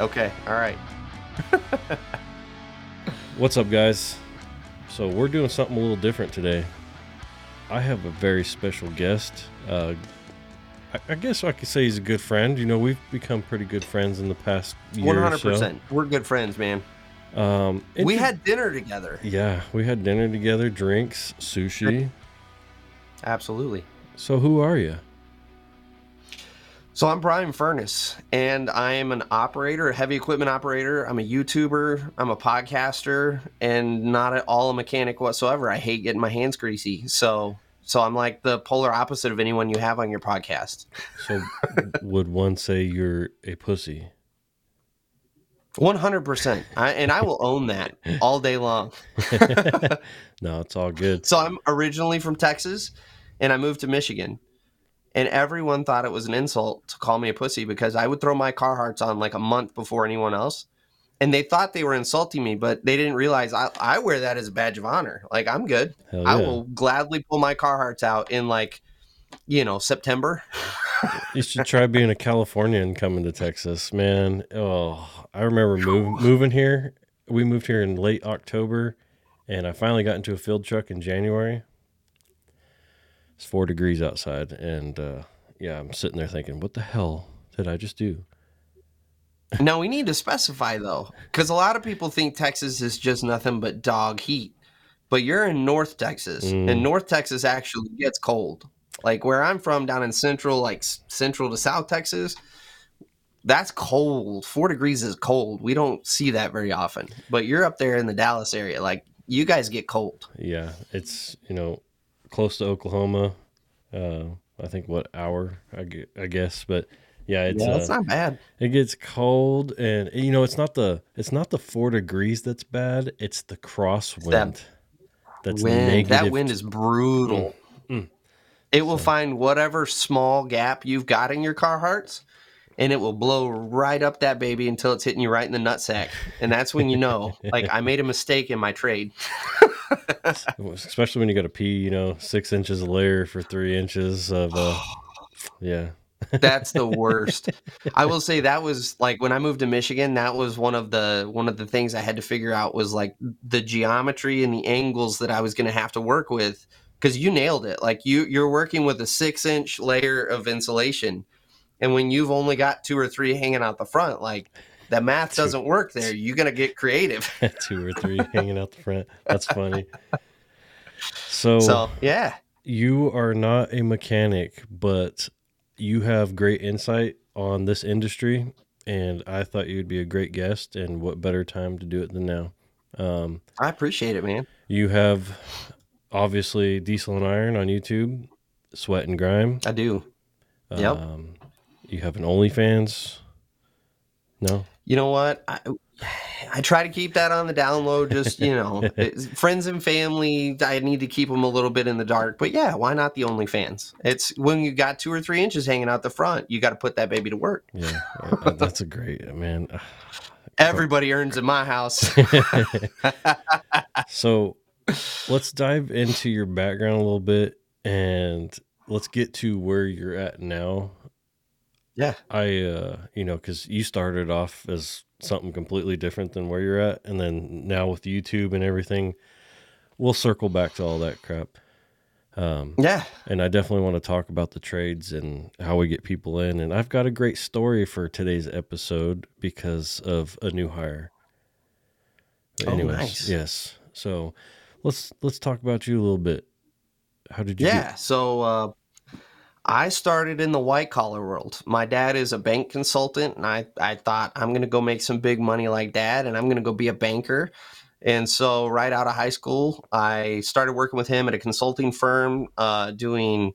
Okay. All right. What's up, guys? So, we're doing something a little different today. I have a very special guest. Uh, I, I guess I could say he's a good friend. You know, we've become pretty good friends in the past year hundred percent. We're good friends, man. Um, We had dinner together. yeah, we had dinner together, drinks, sushi. Absolutely. So, who are you? So I'm Bryan Furnace, and I am an operator, a heavy equipment operator. I'm a YouTuber. I'm a podcaster, and not at all a mechanic whatsoever. I hate getting my hands greasy. So, so I'm like the polar opposite of anyone you have on your podcast. So, would one say you're a pussy? One hundred percent, and I will own that all day long. no, it's all good. So I'm originally from Texas, and I moved to Michigan. And everyone thought it was an insult to call me a pussy because I would throw my Carhartts on like a month before anyone else. And they thought they were insulting me, but they didn't realize I, I wear that as a badge of honor. Like I'm good. Hell I will gladly pull my Carhartts out in like, you know, September. You should try being a Californian coming to Texas, man. Oh, I remember move, moving here. We moved here in late October, and I finally got into a field truck in January. It's four degrees outside, and uh, yeah, I'm sitting there thinking, "What the hell did I just do?" now we need to specify though, because a lot of people think Texas is just nothing but dog heat. But you're in North Texas, Mm. and North Texas actually gets cold. Like where I'm from, down in central, like central to South Texas, that's cold. Four degrees is cold. We don't see that very often. But you're up there in the Dallas area, like you guys get cold. Yeah, it's you know close to Oklahoma. Uh, I think what hour I, I guess, but yeah, it's yeah, uh, not bad. It gets cold, and you know it's not the it's not the four degrees that's bad. It's the crosswind that's wind. negative. That wind is brutal. Mm, mm. It will find whatever small gap you've got in your Carhartts, and it will blow right up that baby until it's hitting you right in the nutsack. And that's when you know, like, I made a mistake in my trade. especially when you got to pee. You know, six inches of layer for three inches of uh, yeah. That's the worst. I will say that was like when I moved to Michigan, that was one of the one of the things I had to figure out was like the geometry and the angles that I was going to have to work with because you nailed it. Like you you're working with a 6-inch layer of insulation and when you've only got two or three hanging out the front, like the math Two. doesn't work there. You're to get creative. two or three hanging out the front. That's funny. So, So, yeah. you are not a mechanic, but you have great insight on this industry, and I thought you'd be a great guest. And what better time to do it than now? Um, I appreciate it, man. You have obviously Diesel and Iron on YouTube, Sweat and Grime. I do. Yep. Um, you have an OnlyFans. No, You know what? I, I try to keep that on the down low. Just you know, friends and family. I need to keep them a little bit in the dark. But yeah, why not the OnlyFans? It's when you got two or three inches hanging out the front, you got to put that baby to work. yeah, that's a great man. Everybody earns in my house. so let's dive into your background a little bit, and let's get to where you're at now. Yeah, I, uh, you know, because you started off as something completely different than where you're at, and then now with YouTube and everything, we'll circle back to all that crap. Um, yeah. and I definitely want to talk about the trades and how we get people in. And I've got a great story for today's episode because of a new hire. But Oh, anyways, nice. yes. So let's let's talk about you a little bit. How did you? Yeah. So uh, I started in the white collar world. My dad is a bank consultant, and I, I thought I'm going to go make some big money like dad, and I'm going to go be a banker. And so, right out of high school, I started working with him at a consulting firm uh, doing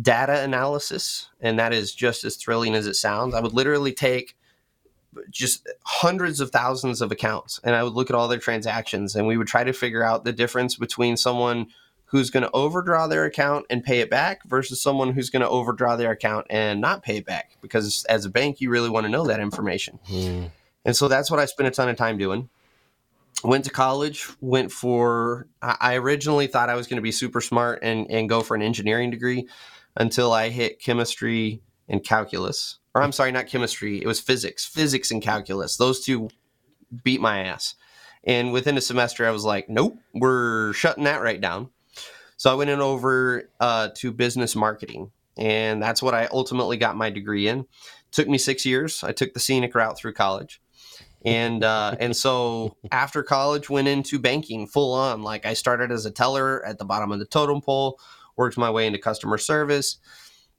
data analysis. And that is just as thrilling as it sounds. I would literally take just hundreds of thousands of accounts and I would look at all their transactions and we would try to figure out the difference between someone who's going to overdraw their account and pay it back versus someone who's going to overdraw their account and not pay it back because as a bank you really want to know that information Hmm, and so that's what i spent a ton of time doing went to college went for i I originally thought i was going to be super smart and, and go for an engineering degree until i hit chemistry and calculus. Or I'm sorry, not chemistry. It was physics, physics and calculus. Those two beat my ass. And within a semester, I was like, nope, we're shutting that right down. So I went in over uh, to business marketing, and that's what I ultimately got my degree in. took me six years. I took the scenic route through college, and uh, and so after college, went into banking full on. Like I started as a teller at the bottom of the totem pole, worked my way into customer service,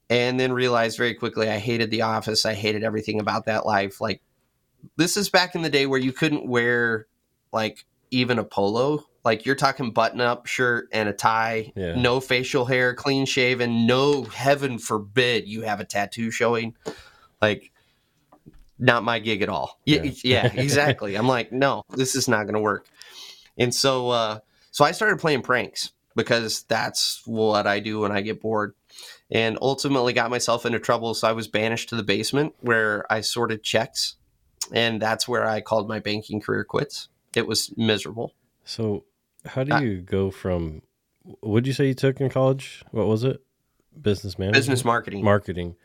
and then realized very quickly I hated the office. I hated everything about that life. Like this is back in the day where you couldn't wear like even a polo. Like you're talking button up shirt and a tie, Yeah. no facial hair, clean shaven, no heaven forbid you have a tattoo showing. Like not my gig at all. Yeah, Yeah. yeah, exactly. I'm like, no, this is not going to work. And so uh so I started playing pranks because that's what I do when I get bored. And ultimately got myself into trouble so I was banished to the basement where I sorted checks and that's where I called my banking career quits. It was miserable. So, how do you go from what did you say you took in college? What was it? Business management? Business marketing. marketing.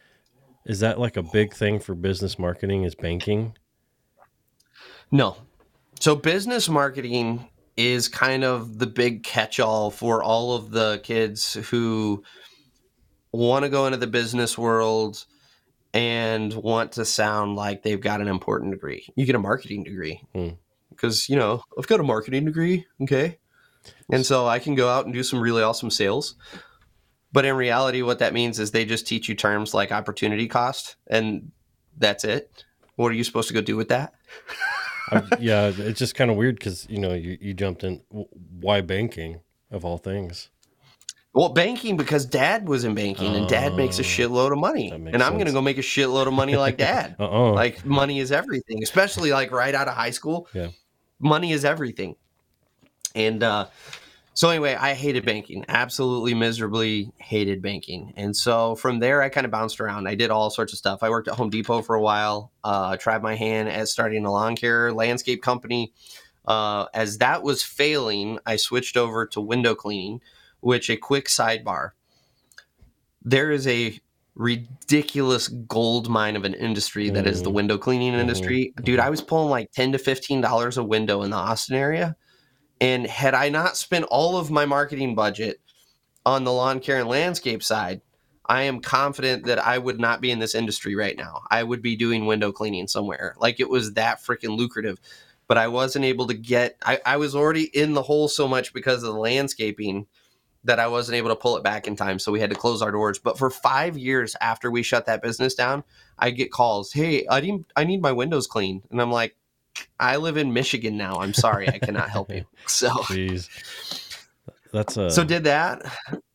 Is that like a big thing for business marketing is banking? No. So business marketing is kind of the big catch-all for all of the kids who want to go into the business world and want to sound like they've got an important degree. You get a marketing degree. Hmm. Because, you know, I've got a marketing degree, okay? And so I can go out and do some really awesome sales. But in reality what that means is they just teach you terms like opportunity cost and that's it. What are you supposed to go do with that? I, yeah, it's just kind of weird because you know you, you jumped in. Why banking of all things? Well, banking because dad was in banking and dad makes a Oh, shitload of money. And I'm going to go make a shitload of money like dad. Uh uh like money is everything, especially like right out of high school. Yeah. Money is everything. And uh so anyway, I hated banking. Absolutely miserably hated banking. And so from there I kind of bounced around. I did all sorts of stuff. I worked at Home Depot for a while. Uh tried my hand at starting a lawn care landscape company. Uh as that was failing, I switched over to window cleaning, which a quick sidebar. There is a ridiculous gold mine of an industry that is the Mhm. window cleaning Mhm. industry. Dude, I was pulling like 10 to 15 dollars a window in the Austin area. And had I not spent all of my marketing budget on the lawn care and landscape side, I am confident that I would not be in this industry right now. I would be doing window cleaning somewhere. Like it was that freaking lucrative. But I wasn't able to get I, I was already in the hole so much because of the landscaping that I wasn't able to pull it back in time. So we had to close our doors. But for five years after we shut that business down, I get calls, Hey, I need I need my windows cleaned. And I'm like, I live in Michigan now. I'm sorry, I cannot help you. So Jeez, that's a. so did that.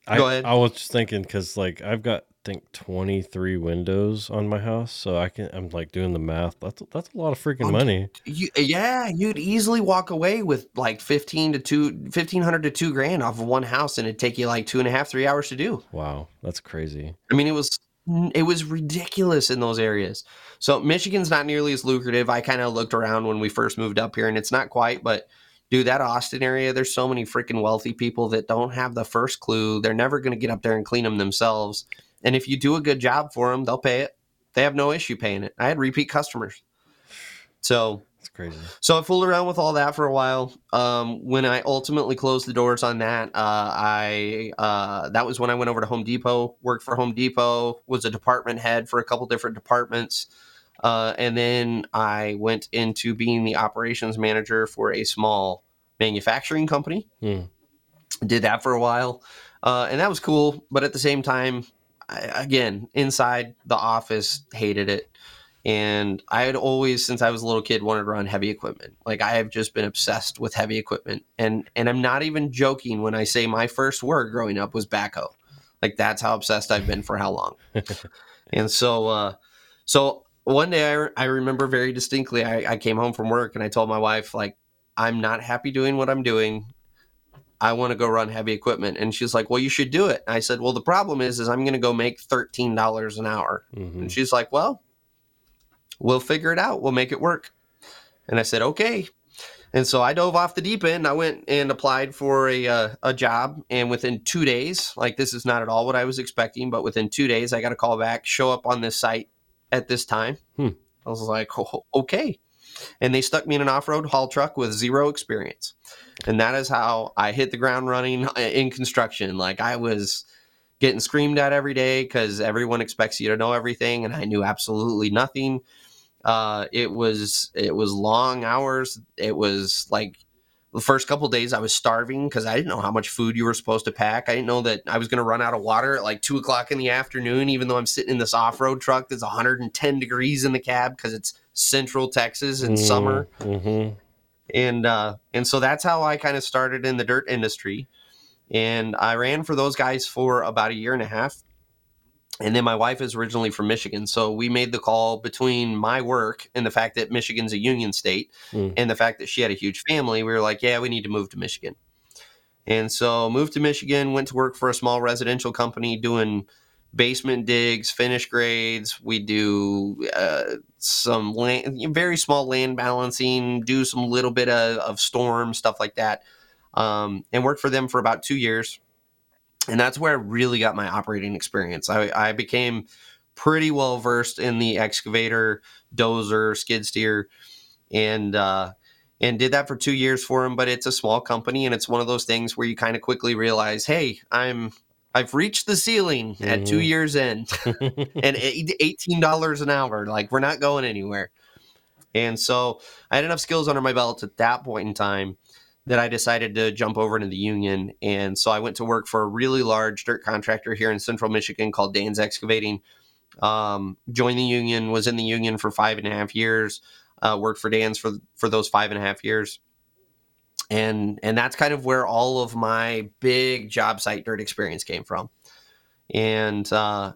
I, go ahead. I was just thinking because like I've got I think twenty three windows on my house, so I can I'm like doing the math. That's that's a lot of freaking money. You, yeah, you'd easily walk away with like fifteen to two, fifteen hundred to two grand off of one house, and it'd take you like two and a half, three hours to do. Wow, that's crazy. I mean, it was it was ridiculous in those areas. So Michigan's not nearly as lucrative. I kind of looked around when we first moved up here, and it's not quite, but dude, that Austin area, there's so many freaking wealthy people that don't have the first clue. They're never going to get up there and clean them themselves. And if you do a good job for them, they'll pay it. They have no issue paying it. I had repeat customers. So That's crazy. so I fooled around with all that for a while. Um, when I ultimately closed the doors on that, uh, I uh, that was when I went over to Home Depot, worked for Home Depot, was a department head for a couple different departments, uh, and then I went into being the operations manager for a small manufacturing company. Hmm. Did that for a while, uh, and that was cool. But at the same time, I, again, inside the office, hated it and I had always, since I was a little kid, wanted to run heavy equipment. Like I have just been obsessed with heavy equipment, and and I'm not even joking when I say my first word growing up was backhoe. Like that's how obsessed I've been for how long. and so, uh, so one day I, I remember very distinctly. I, I came home from work and I told my wife like, I'm not happy doing what I'm doing. I want to go run heavy equipment, and she's like, "Well, you should do it." I said, "Well, the problem is, is I'm going to go make thirteen dollars an hour." hmm And she's like, Well, we'll figure it out. We'll make it work. And I said, Okay. And so I dove off the deep end. I went and applied for a uh, a job, and within two days, like this is not at all what I was expecting, but within two days, I got a call back. Show up on this site at this time. Hmm. I was like, oh, okay. And they stuck me in an off road haul truck with zero experience, and that is how I hit the ground running uh, in construction. Like I was getting screamed at every day because everyone expects you to know everything, and I knew absolutely nothing. Uh, it was it was long hours. It was like the first couple days I was starving because I didn't know how much food you were supposed to pack. I didn't know that I was going to run out of water at like two o'clock in the afternoon, even though I'm sitting in this off road truck that's 110 degrees in the cab because it's Central Texas in summer. Mm-hmm. And uh, and so that's how I kind of started in the dirt industry. And I ran for those guys for about a year and a half and then my wife is originally from Michigan, so we made the call between my work and the fact that Michigan's a union state, Mm. and the fact that she had a huge family. We were like, yeah, we need to move to Michigan, and so moved to Michigan. Went to work for a small residential company doing basement digs, finish grades. We do uh, some land, very small land balancing, do some little bit of, of storm stuff like that, um, and worked for them for about two years and that's where I really got my operating experience. I, I became pretty well versed in the excavator, dozer, skid steer, and uh, and did that for two years for him. But it's a small company, and it's one of those things where you kind of quickly realize, hey, I'm I've reached the ceiling at two Mhm. years in, and eighteen dollars an hour. Like we're not going anywhere. And so I had enough skills under my belt at that point in time that I decided to jump over into the union. And so I went to work for a really large dirt contractor here in central Michigan called Dan's Excavating. Um, joined the union, was in the union for five and a half years, uh, worked for Dan's for, for those five and a half years. And, and that's kind of where all of my big job site dirt experience came from. And, uh,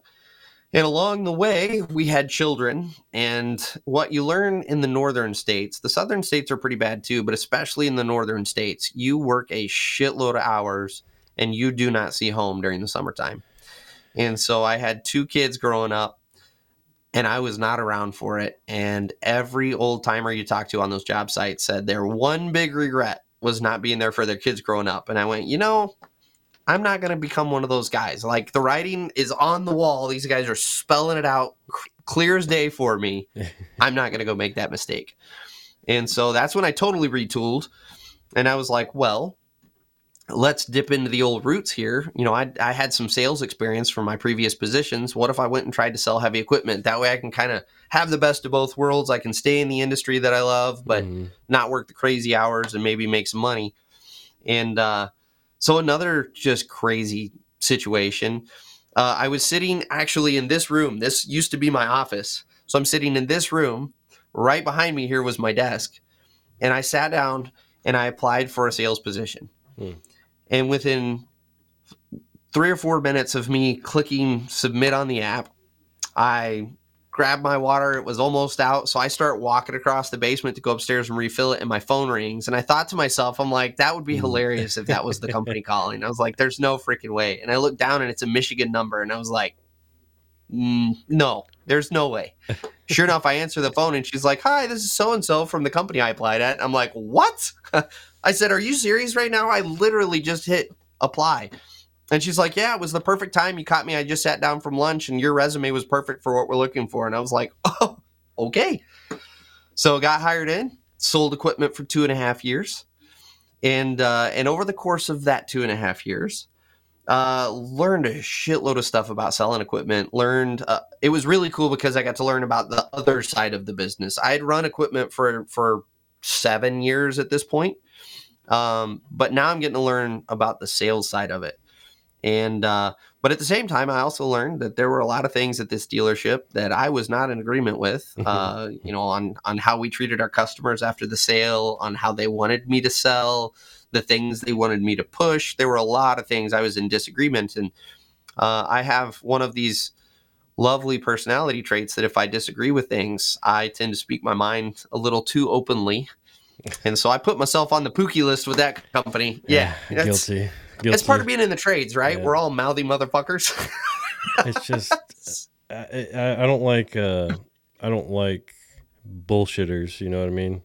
and along the way, we had children. And what you learn in the northern states, the southern states are pretty bad too, but especially in the northern states, you work a shitload of hours and you do not see home during the summertime. And so I had two kids growing up and I was not around for it. And every old timer you talk to on those job sites said their one big regret was not being there for their kids growing up. And I went, you know, I'm not going to become one of those guys. Like the writing is on the wall. These guys are spelling it out c- clear as day for me. I'm not going to go make that mistake. And so that's when I totally retooled. And I was like, well, let's dip into the old roots here. You know, I, I had some sales experience from my previous positions. What if I went and tried to sell heavy equipment? That way I can kind of have the best of both worlds. I can stay in the industry that I love, but Mhm. not work the crazy hours and maybe make some money. And uh, so another just crazy situation. Uh, I was sitting actually in this room. This used to be my office. So I'm sitting in this room. Right behind me here was my desk. And I sat down and I applied for a sales position. Hmm. And within three or four minutes of me clicking submit on the app, I grabbed my water. It was almost out. So I start walking across the basement to go upstairs and refill it. And my phone rings. And I thought to myself, I'm like, that would be Mm. hilarious if that was the company calling. I was like, there's no freaking way. And I look down and it's a Michigan number. And I was like, mm, no, there's no way. Sure enough, I answer the phone and she's like, hi, this is so and so from the company I applied at. I'm like, what? I said, are you serious right now? I literally just hit apply. And she's like, Yeah, it was the perfect time. You caught me. I just sat down from lunch and your resume was perfect for what we're looking for. And I was like, Oh, okay. So got hired in, sold equipment for two and a half years. And uh, and over the course of that two and a half years, uh, learned a shitload of stuff about selling equipment. Learned uh, it was really cool because I got to learn about the other side of the business. I had run equipment for for seven years at this point, um, but now I'm getting to learn about the sales side of it. And uh, but at the same time, I also learned that there were a lot of things at this dealership that I was not in agreement with. Uh, you know, on on how we treated our customers after the sale, on how they wanted me to sell, the things they wanted me to push. There were a lot of things I was in disagreement, and uh, I have one of these lovely personality traits that if I disagree with things, I tend to speak my mind a little too openly. And so I put myself on the Pookie list with that company. Yeah, that's- guilty. It's part of being in the trades, right? Yeah. We're all mouthy motherfuckers. it's just I, I, I don't like uh I don't like bullshitters. You know what I mean?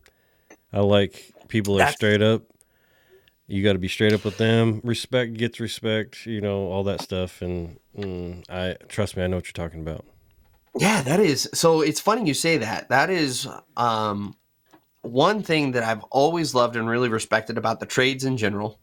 I like people are straight up. You got to be straight up with them. Respect gets respect. You know all that stuff. And mm, I trust me, I know what you're talking about. Yeah, that is. So it's funny you say that. That is um, one thing that I've always loved and really respected about the trades in general.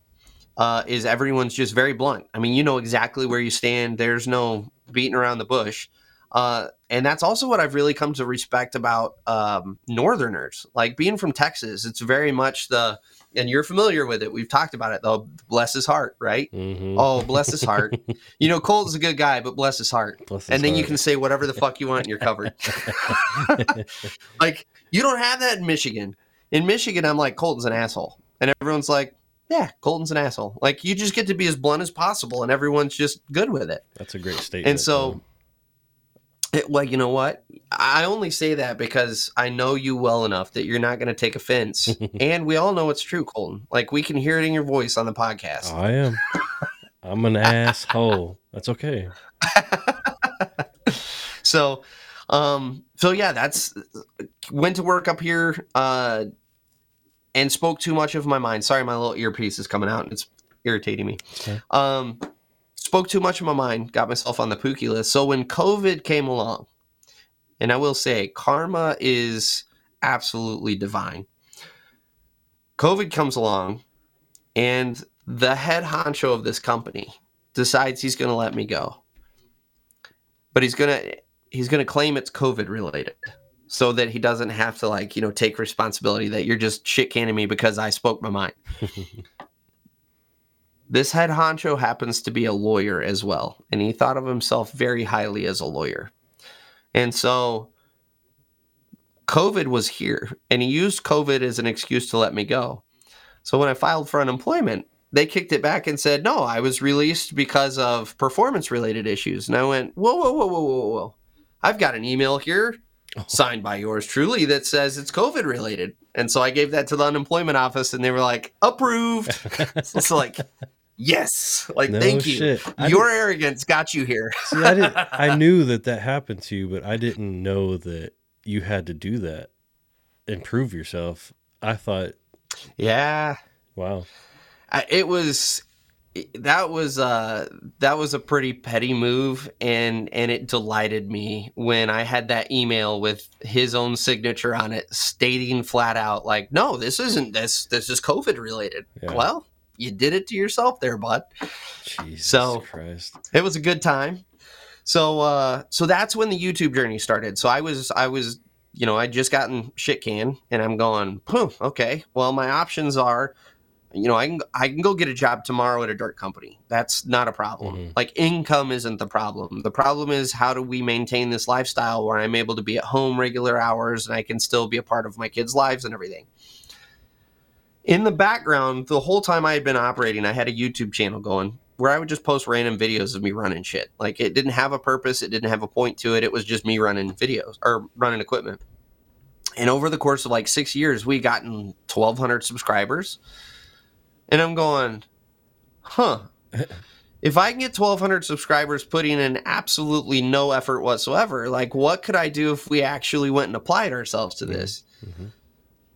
Uh, is everyone's just very blunt. I mean, you know exactly where you stand. There's no beating around the bush. Uh, and that's also what I've really come to respect about um, Northerners. Like being from Texas, it's very much the, and you're familiar with it. We've talked about it though. Bless his heart, right? hmm Oh, bless his heart. you know, Colton's a good guy, but bless his heart Bless his and then you can say whatever the fuck you want and you're covered. like you don't have that in Michigan. In Michigan, I'm like Colton's an asshole, and everyone's like, yeah, Colton's an asshole. Like you just get to be as blunt as possible, and everyone's just good with it. That's a great statement. And so, it, well, you know what? I only say that because I know you well enough that you're not going to take offense, and we all know it's true, Colton. Like we can hear it in your voice on the podcast. I am. I'm an asshole. That's okay. so um so yeah that's went to work up here uh and spoke too much of my mind. Sorry my little earpiece is coming out and it's irritating me. Okay. um spoke too much of my mind got myself on the pookie list. So when covid came along and i will say karma is absolutely divine. Covid comes along and the head honcho of this company decides he's going to let me go. But he's going to he's going to claim it's covid related so that he doesn't have to like you know take responsibility that you're just shit canning me because i spoke my mind. This head honcho happens to be a lawyer as well and he thought of himself very highly as a lawyer. And so covid was here and he used covid as an excuse to let me go. So when i filed for unemployment they kicked it back and said no i was released because of performance related issues. And i went whoa whoa whoa whoa whoa whoa. I've got an email here Oh. signed by yours truly that says it's covid related. And so i gave that to the unemployment office and they were like approved. So it's like yes. Like No thank you. your arrogance got you here. See, I didn't. I knew that that happened to you, but I didn't know that you had to do that and prove yourself. I thought, yeah. Wow, I- it was that was uh that was a pretty petty move and and it delighted me when i had that email with his own signature on it stating flat out like no this isn't this this is covid related. Yeah. well you did it to yourself there bud. Jesus So- Christ. it was a good time. So uh so that's when the youtube journey started. So i was i was you know i just gotten shit can and i'm going okay. Well my options are you know i can i can go get a job tomorrow at a dirt company that's not a problem Mhm. like income isn't the problem the problem is how do we maintain this lifestyle where i'm able to be at home regular hours and i can still be a part of my kids lives and everything in the background the whole time i had been operating i had a youtube channel going where I would just post random videos of me running shit. Like it didn't have a purpose, it didn't have a point to it. It was just me running videos or running equipment. And over the course of like six years, we gotten 1,200 subscribers. And I'm going, huh. if I can get 1,200 subscribers putting in absolutely no effort whatsoever, like what could I do if we actually went and applied ourselves to this? Mhm.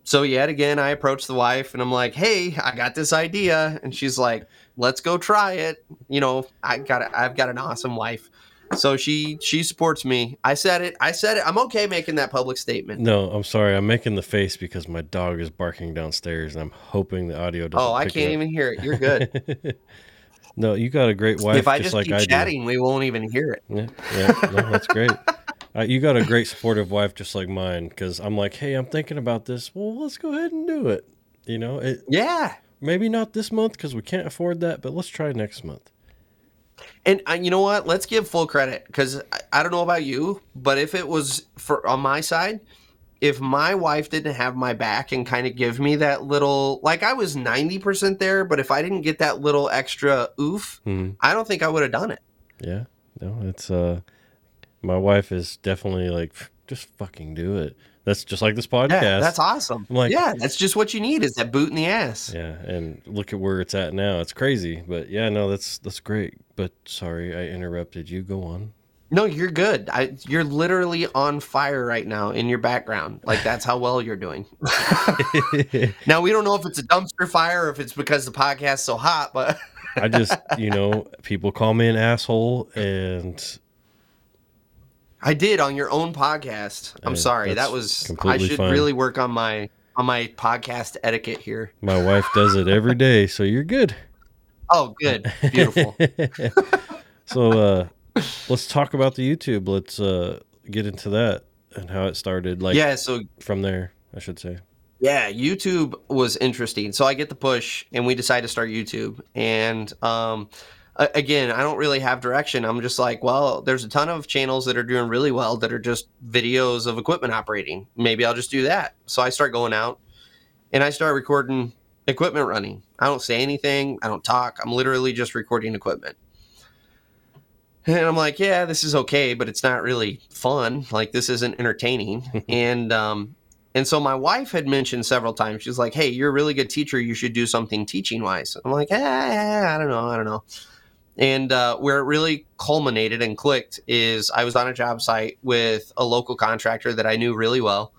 So yet again, I approached the wife and I'm like, "Hey, I got this idea," and she's like, "Let's go try it." You know, I got a, I've got an awesome wife, so she she supports me. I said it. I said it. I'm okay making that public statement. No, I'm sorry. I'm making the face because my dog is barking downstairs, and I'm hoping the audio doesn't. Oh, I can't even hear it. You're good. no, you got a great wife, if I just just like keep chatting, we won't even hear it. Yeah, yeah, no, that's great. Uh, you got a great supportive wife, just like mine. Because I'm like, hey, I'm thinking about this. Well, let's go ahead and do it. You know, it Yeah, maybe not this month because we can't afford that, but let's try next month. And uh, you know what? Let's give full credit because I, I don't know about you, but if it was for on my side, if my wife didn't have my back and kind of give me that little, like I was ninety percent there, but if I didn't get that little extra oof, Hmm. I don't think I would have done it. Yeah, no, it's uh, my wife is definitely like, just fucking do it. That's just like this podcast. Yeah, that's awesome. I'm like- yeah, that's just what you need is that boot in the ass. Yeah, and look at where it's at now. It's crazy, but yeah, no, that's that's great. But sorry, I interrupted you. Go on. No, you're good. I, you're literally on fire right now in your background. Like that's how well you're doing. now we don't know if it's a dumpster fire or if it's because the podcast's so hot, but I just, you know, people call me an asshole, and I did on your own podcast. I'm sorry. That was I should fine. really work on my on my podcast etiquette here. my wife does it every day, so you're good. Oh, good. Beautiful. so uh let's talk about the YouTube. Let's uh get into that and how it started like yeah, so from there, I should say. Yeah, YouTube was interesting. So I get the push, and we decide to start YouTube. And um, again, I don't really have direction. I'm just like, well, there's a ton of channels that are doing really well that are just videos of equipment operating. Maybe I'll just do that. So I start going out, and I start recording equipment running. I don't say anything. I don't talk. I'm literally just recording equipment. And I'm like, yeah, this is okay, but it's not really fun. Like this isn't entertaining. and um, and so my wife had mentioned several times, she's like, hey, you're a really good teacher. You should do something teaching wise. I'm like, eh, I don't know. I don't know. And uh, where it really culminated and clicked is I was on a job site with a local contractor that I knew really well.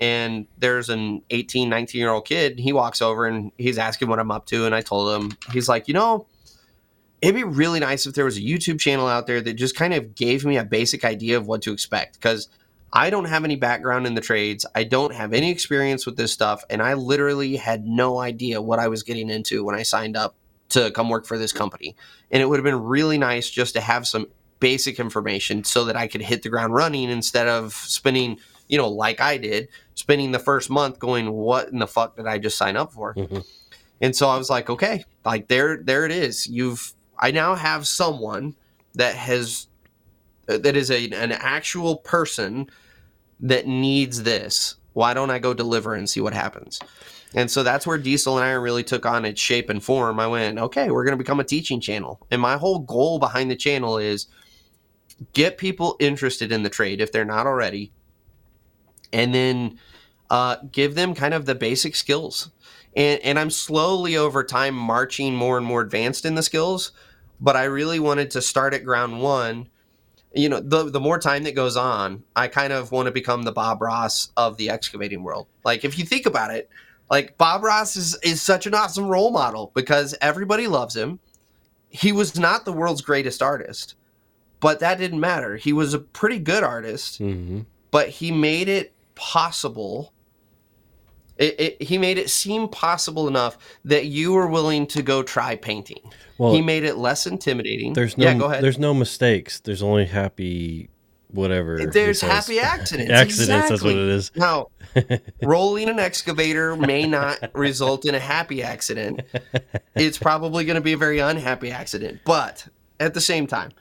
And there's an 18, 19 year old kid. He walks over and he's asking what I'm up to. And I told him, he's like, you know, it'd be really nice if there was a YouTube channel out there that just kind of gave me a basic idea of what to expect. Because I don't have any background in the trades. I don't have any experience with this stuff. And I literally had no idea what I was getting into when I signed up to come work for this company. And it would have been really nice just to have some basic information so that I could hit the ground running instead of spending, you know, like I did, spending the first month going, what in the fuck did I just sign up for? Mhm. And so I was like, okay, like there, there it is. You've, I now have someone that has, that is a, an actual person that needs this. Why don't I go deliver and see what happens? And so that's where Diesel and Iron really took on its shape and form. I went, okay, we're going to become a teaching channel. And my whole goal behind the channel is get people interested in the trade if they're not already, and then uh, give them kind of the basic skills. And, and I'm slowly over time marching more and more advanced in the skills, but I really wanted to start at ground one. You know, the the more time that goes on, I kind of want to become the Bob Ross of the excavating world. Like if you think about it, like Bob Ross is is such an awesome role model because everybody loves him. He was not the world's greatest artist, but that didn't matter. He was a pretty good artist Mhm. but he made it possible. It, it, he made it seem possible enough that you were willing to go try painting. Well, he made it less intimidating. there's no yeah, go ahead. there's no mistakes. There's only happy whatever. There's happy accidents. Accidents, that's what exactly. it is. Now, rolling an excavator may not result in a happy accident. It's probably going to be a very unhappy accident. But at the same time,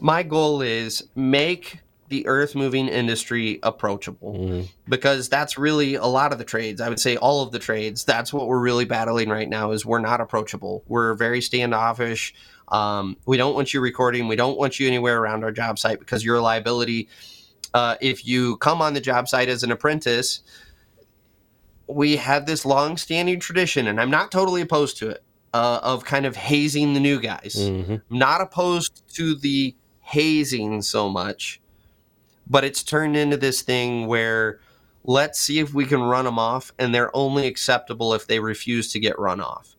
my goal is make the earth moving industry approachable Mhm. because that's really a lot of the trades. I would say all of the trades. That's what we're really battling right now is we're not approachable. We're very standoffish. Um, we don't want you recording. We don't want you anywhere around our job site because you're a liability. Uh, if you come on the job site as an apprentice, we have this long-standing tradition, and I'm not totally opposed to it, uh, of kind of hazing the new guys. Mhm. I'm not opposed to the hazing so much, but it's turned into this thing where let's see if we can run them off, and they're only acceptable if they refuse to get run off.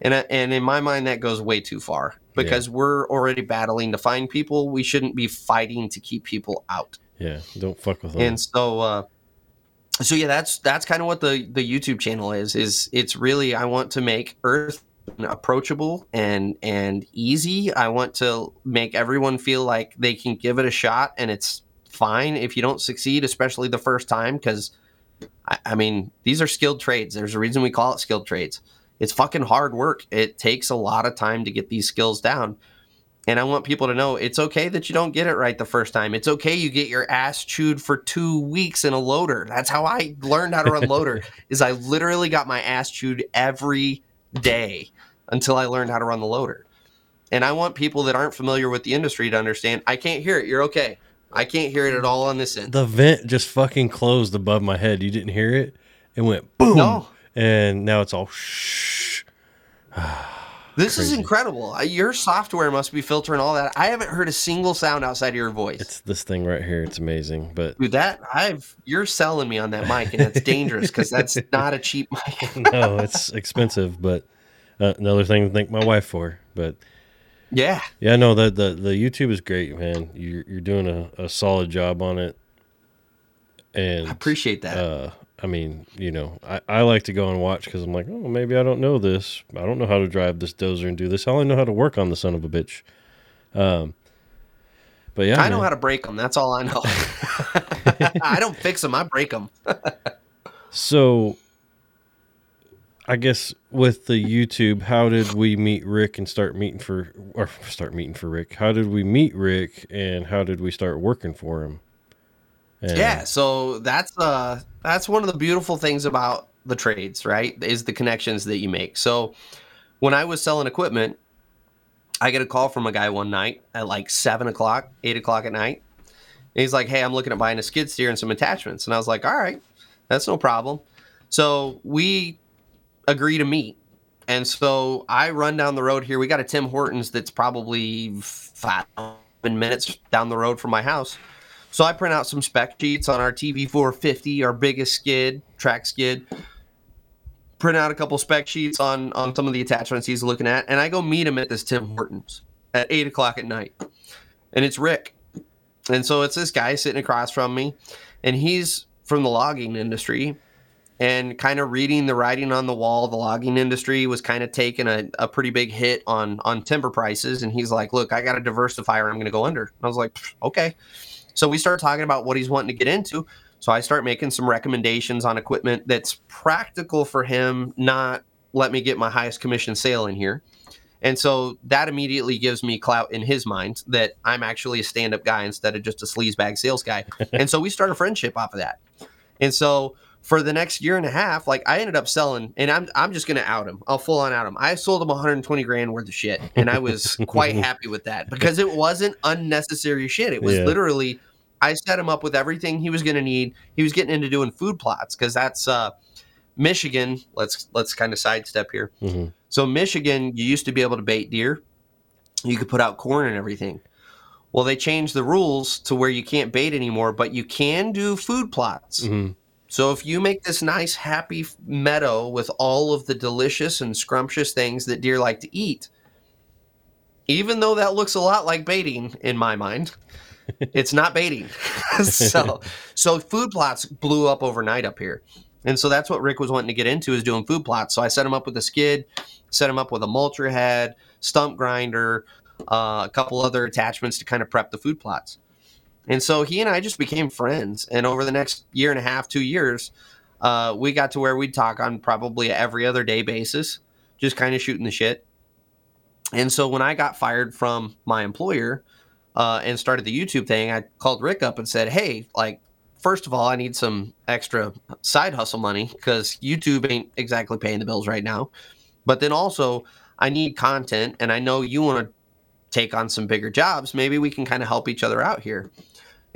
And and in my mind, that goes way too far because we're already battling to find people. We shouldn't be fighting to keep people out. Yeah, don't fuck with them. And so, uh, so yeah, that's that's kind of what the the YouTube channel is. Is it's really I want to make Earth approachable and and easy. I want to make everyone feel like they can give it a shot, and it's fine if you don't succeed, especially the first time, because I, I mean these are skilled trades. There's a reason we call it skilled trades. It's fucking hard work. It takes a lot of time to get these skills down. And I want people to know it's okay that you don't get it right the first time. It's okay you get your ass chewed for two weeks in a loader. That's how I learned how to run loader. is I literally got my ass chewed every day until I learned how to run the loader. And I want people that aren't familiar with the industry to understand. I can't hear it. You're okay. I can't hear it at all on this end. the vent just fucking closed above my head. You didn't hear it? It went boom. No. And now it's all shh. This is incredible. Your software must be filtering all that. I haven't heard a single sound outside of your voice. It's this thing right here. It's amazing. But Dude, that I've you're selling me on that mic, and it's dangerous because that's not a cheap mic. no, it's expensive. But uh, another thing to thank my wife for. But yeah, yeah, no, the the, the YouTube is great, man. You're you're doing a, a solid job on it. And I appreciate that. uh, I mean, you know, I, I like to go and watch because I'm like, oh, maybe I don't know this. I don't know how to drive this dozer and do this. I only know how to work on the son of a bitch. Um, but yeah, I know how to break them. That's all I know. I don't fix them. I break them. So, I guess with the YouTube, how did we meet Rick and start meeting for, or start meeting for Rick? How did we meet Rick and how did we start working for him? And- Yeah, so that's uh that's one of the beautiful things about the trades, right? Is the connections that you make. So when I was selling equipment, I get a call from a guy one night at like seven o'clock, eight o'clock at night. And he's like, Hey, I'm looking at buying a skid steer and some attachments. And I was like, All right, that's no problem. So we agree to meet. And so I run down the road here. We got a Tim Hortons that's probably five minutes down the road from my house. So I print out some spec sheets on our TV450, our biggest skid, track skid. Print out a couple spec sheets on on some of the attachments he's looking at, and I go meet him at this Tim Hortons at eight o'clock at night, and it's Rick, and so it's this guy sitting across from me, and he's from the logging industry, and kind of reading the writing on the wall. The logging industry was kind of taking a, a pretty big hit on on timber prices, and he's like, "Look, I got a diversifier. I'm going to go under." And I was like, "Okay." So we start talking about what he's wanting to get into. So I start making some recommendations on equipment that's practical for him, not let me get my highest commission sale in here. And so that immediately gives me clout in his mind that I'm actually a stand up guy instead of just a sleazebag sales guy. and so we start a friendship off of that. And so for the next year and a half, like I ended up selling, and I'm I'm just gonna out him. I'll full on out him. I sold him 120 grand worth of shit, and I was quite happy with that because it wasn't unnecessary shit. It was Yeah. literally I set him up with everything he was gonna need. He was getting into doing food plots because that's uh, Michigan. Let's let's kind of sidestep here. Mhm. So Michigan, you used to be able to bait deer. You could put out corn and everything. Well, they changed the rules to where you can't bait anymore, but you can do food plots. Mhm. So if you make this nice, happy meadow with all of the delicious and scrumptious things that deer like to eat, even though that looks a lot like baiting in my mind, it's not baiting. so, so food plots blew up overnight up here, and so that's what Rick was wanting to get into is doing food plots. So I set him up with a skid, set him up with a mulcher head, stump grinder, uh, a couple other attachments to kind of prep the food plots. And so he and I just became friends. And over the next year and a half, two years, uh, we got to where we'd talk on probably every other day basis, just kind of shooting the shit. And so when I got fired from my employer uh, and started the YouTube thing, I called Rick up and said, "Hey, like, first of all, I need some extra side hustle money because YouTube ain't exactly paying the bills right now. But then also, I need content, and I know you want to take on some bigger jobs. Maybe we can kind of help each other out here."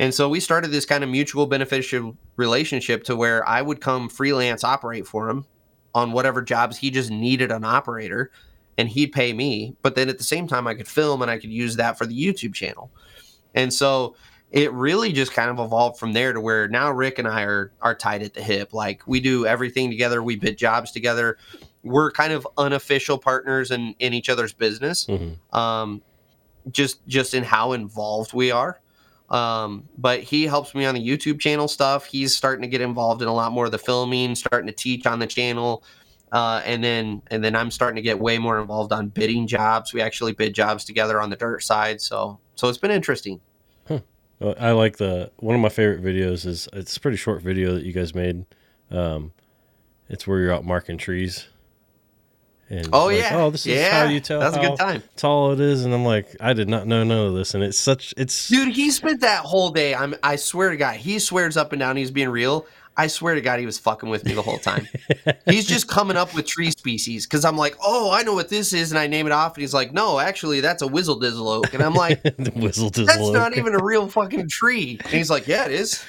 And so we started this kind of mutual beneficial relationship to where I would come freelance operate for him on whatever jobs he just needed an operator and he'd pay me. But then at the same time, I could film and I could use that for the YouTube channel. And so it really just kind of evolved from there to where now Rick and I are are tied at the hip. Like we do everything together, we bid jobs together. We're kind of unofficial partners in in each other's business Mhm. um, just just in how involved we are. Um, but he helps me on the YouTube channel stuff. He's starting to get involved in a lot more of the filming, starting to teach on the channel. Uh, and then and then I'm starting to get way more involved on bidding jobs. We actually bid jobs together on the dirt side. So so it's been interesting. Well, I like the one of my favorite videos is it's a pretty short video that you guys made. Um, it's where you're out marking trees. And Oh like, yeah. oh, this is yeah. how you tell That's a good time. tall it is, and I'm like, I did not know none of this, and it's such it's Dude, he spent that whole day. I'm I swear to God, he swears up and down he's being real. I swear to God, he was fucking with me the whole time. he's just coming up with tree species because I'm like, oh, I know what this is, and I name it off, and he's like, no, actually, that's a whizzle dizzle oak, and I'm like, the whistle to that's not even a real fucking tree, and he's like, yeah, it is.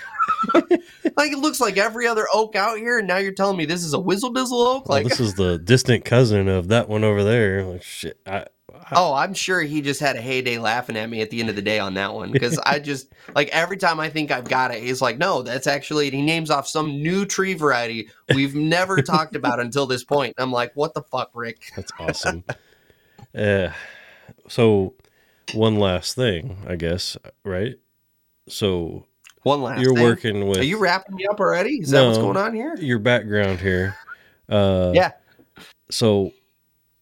Like it looks like every other oak out here, and now you're telling me this is a whizzle dizzle oak? Well, Like, this is the distant cousin of that one over there. Like shit. I, I oh, I'm sure he just had a heyday laughing at me at the end of the day on that one because I just like every time I think I've got it, he's like, no, that's actually. He names off some new tree variety we've never talked about until this point. I'm like, what the fuck, Rick? that's awesome. uh, so one last thing, I guess, right? So One last. you're thing. working with Are you wrapping me up already? Is that what's going on here? your background here. Uh, Yeah. So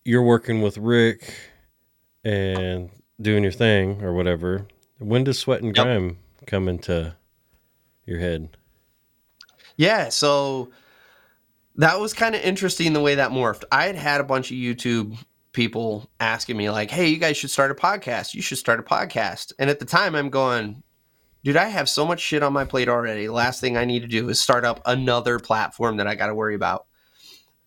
you're working with Rick and doing your thing or whatever. When does Sweat and Yep. Grime come into your head? Yeah, so that was kind of interesting the way that morphed. I had had a bunch of YouTube people asking me like, "Hey, you guys should start a podcast. You should start a podcast." And at the time, I'm going, "Dude, I have so much shit on my plate already. Last thing I need to do is start up another platform that I got to worry about."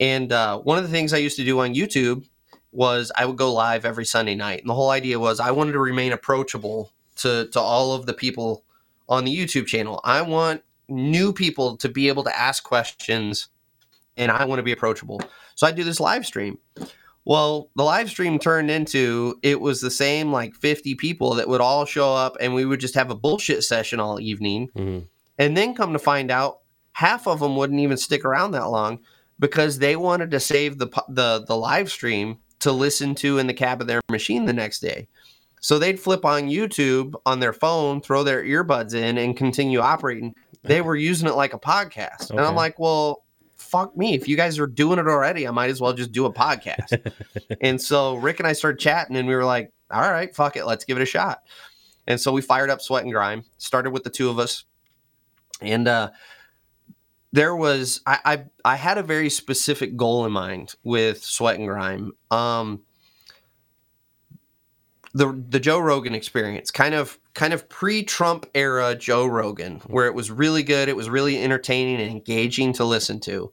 And uh, one of the things I used to do on YouTube was I would go live every Sunday night, and the whole idea was I wanted to remain approachable to to all of the people on the YouTube channel. I want new people to be able to ask questions and I want to be approachable. So I do this live stream. Well, the live stream turned into it was the same like 50 people that would all show up and we would just have a bullshit session all evening. hmm And then come to find out half of them wouldn't even stick around that long because they wanted to save the the the live stream to listen to in the cab of their machine the next day. So they'd flip on YouTube on their phone, throw their earbuds in and continue operating. They were using it like a podcast. And I'm like, "Well, fuck me. If you guys are doing it already, I might as well just do a podcast." and so Rick and I started chatting and we were like, "All right, fuck it, let's give it a shot." And so we fired up Sweat and Grime, started with the two of us. And uh there was I, I I had a very specific goal in mind with Sweat and Grime. Um the the Joe Rogan experience, kind of kind of pre-Trump era Joe Rogan, where it was really good, it was really entertaining and engaging to listen to.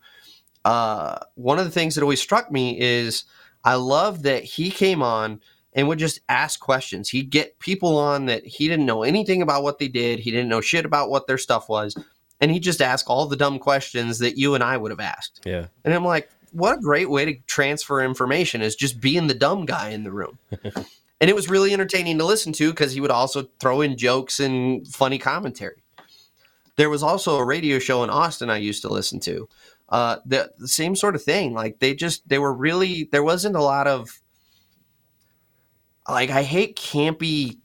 Uh, one of the things that always struck me is I love that he came on and would just ask questions. He'd get people on that he didn't know anything about what they did, he didn't know shit about what their stuff was, and he'd just ask all the dumb questions that you and I would have asked. Yeah. And I'm like, what a great way to transfer information is just being the dumb guy in the room. and it was really entertaining to listen to because he would also throw in jokes and funny commentary. There was also a radio show in Austin I used to listen to. Uh, the, the same sort of thing. Like they just they were really there wasn't a lot of like I hate campy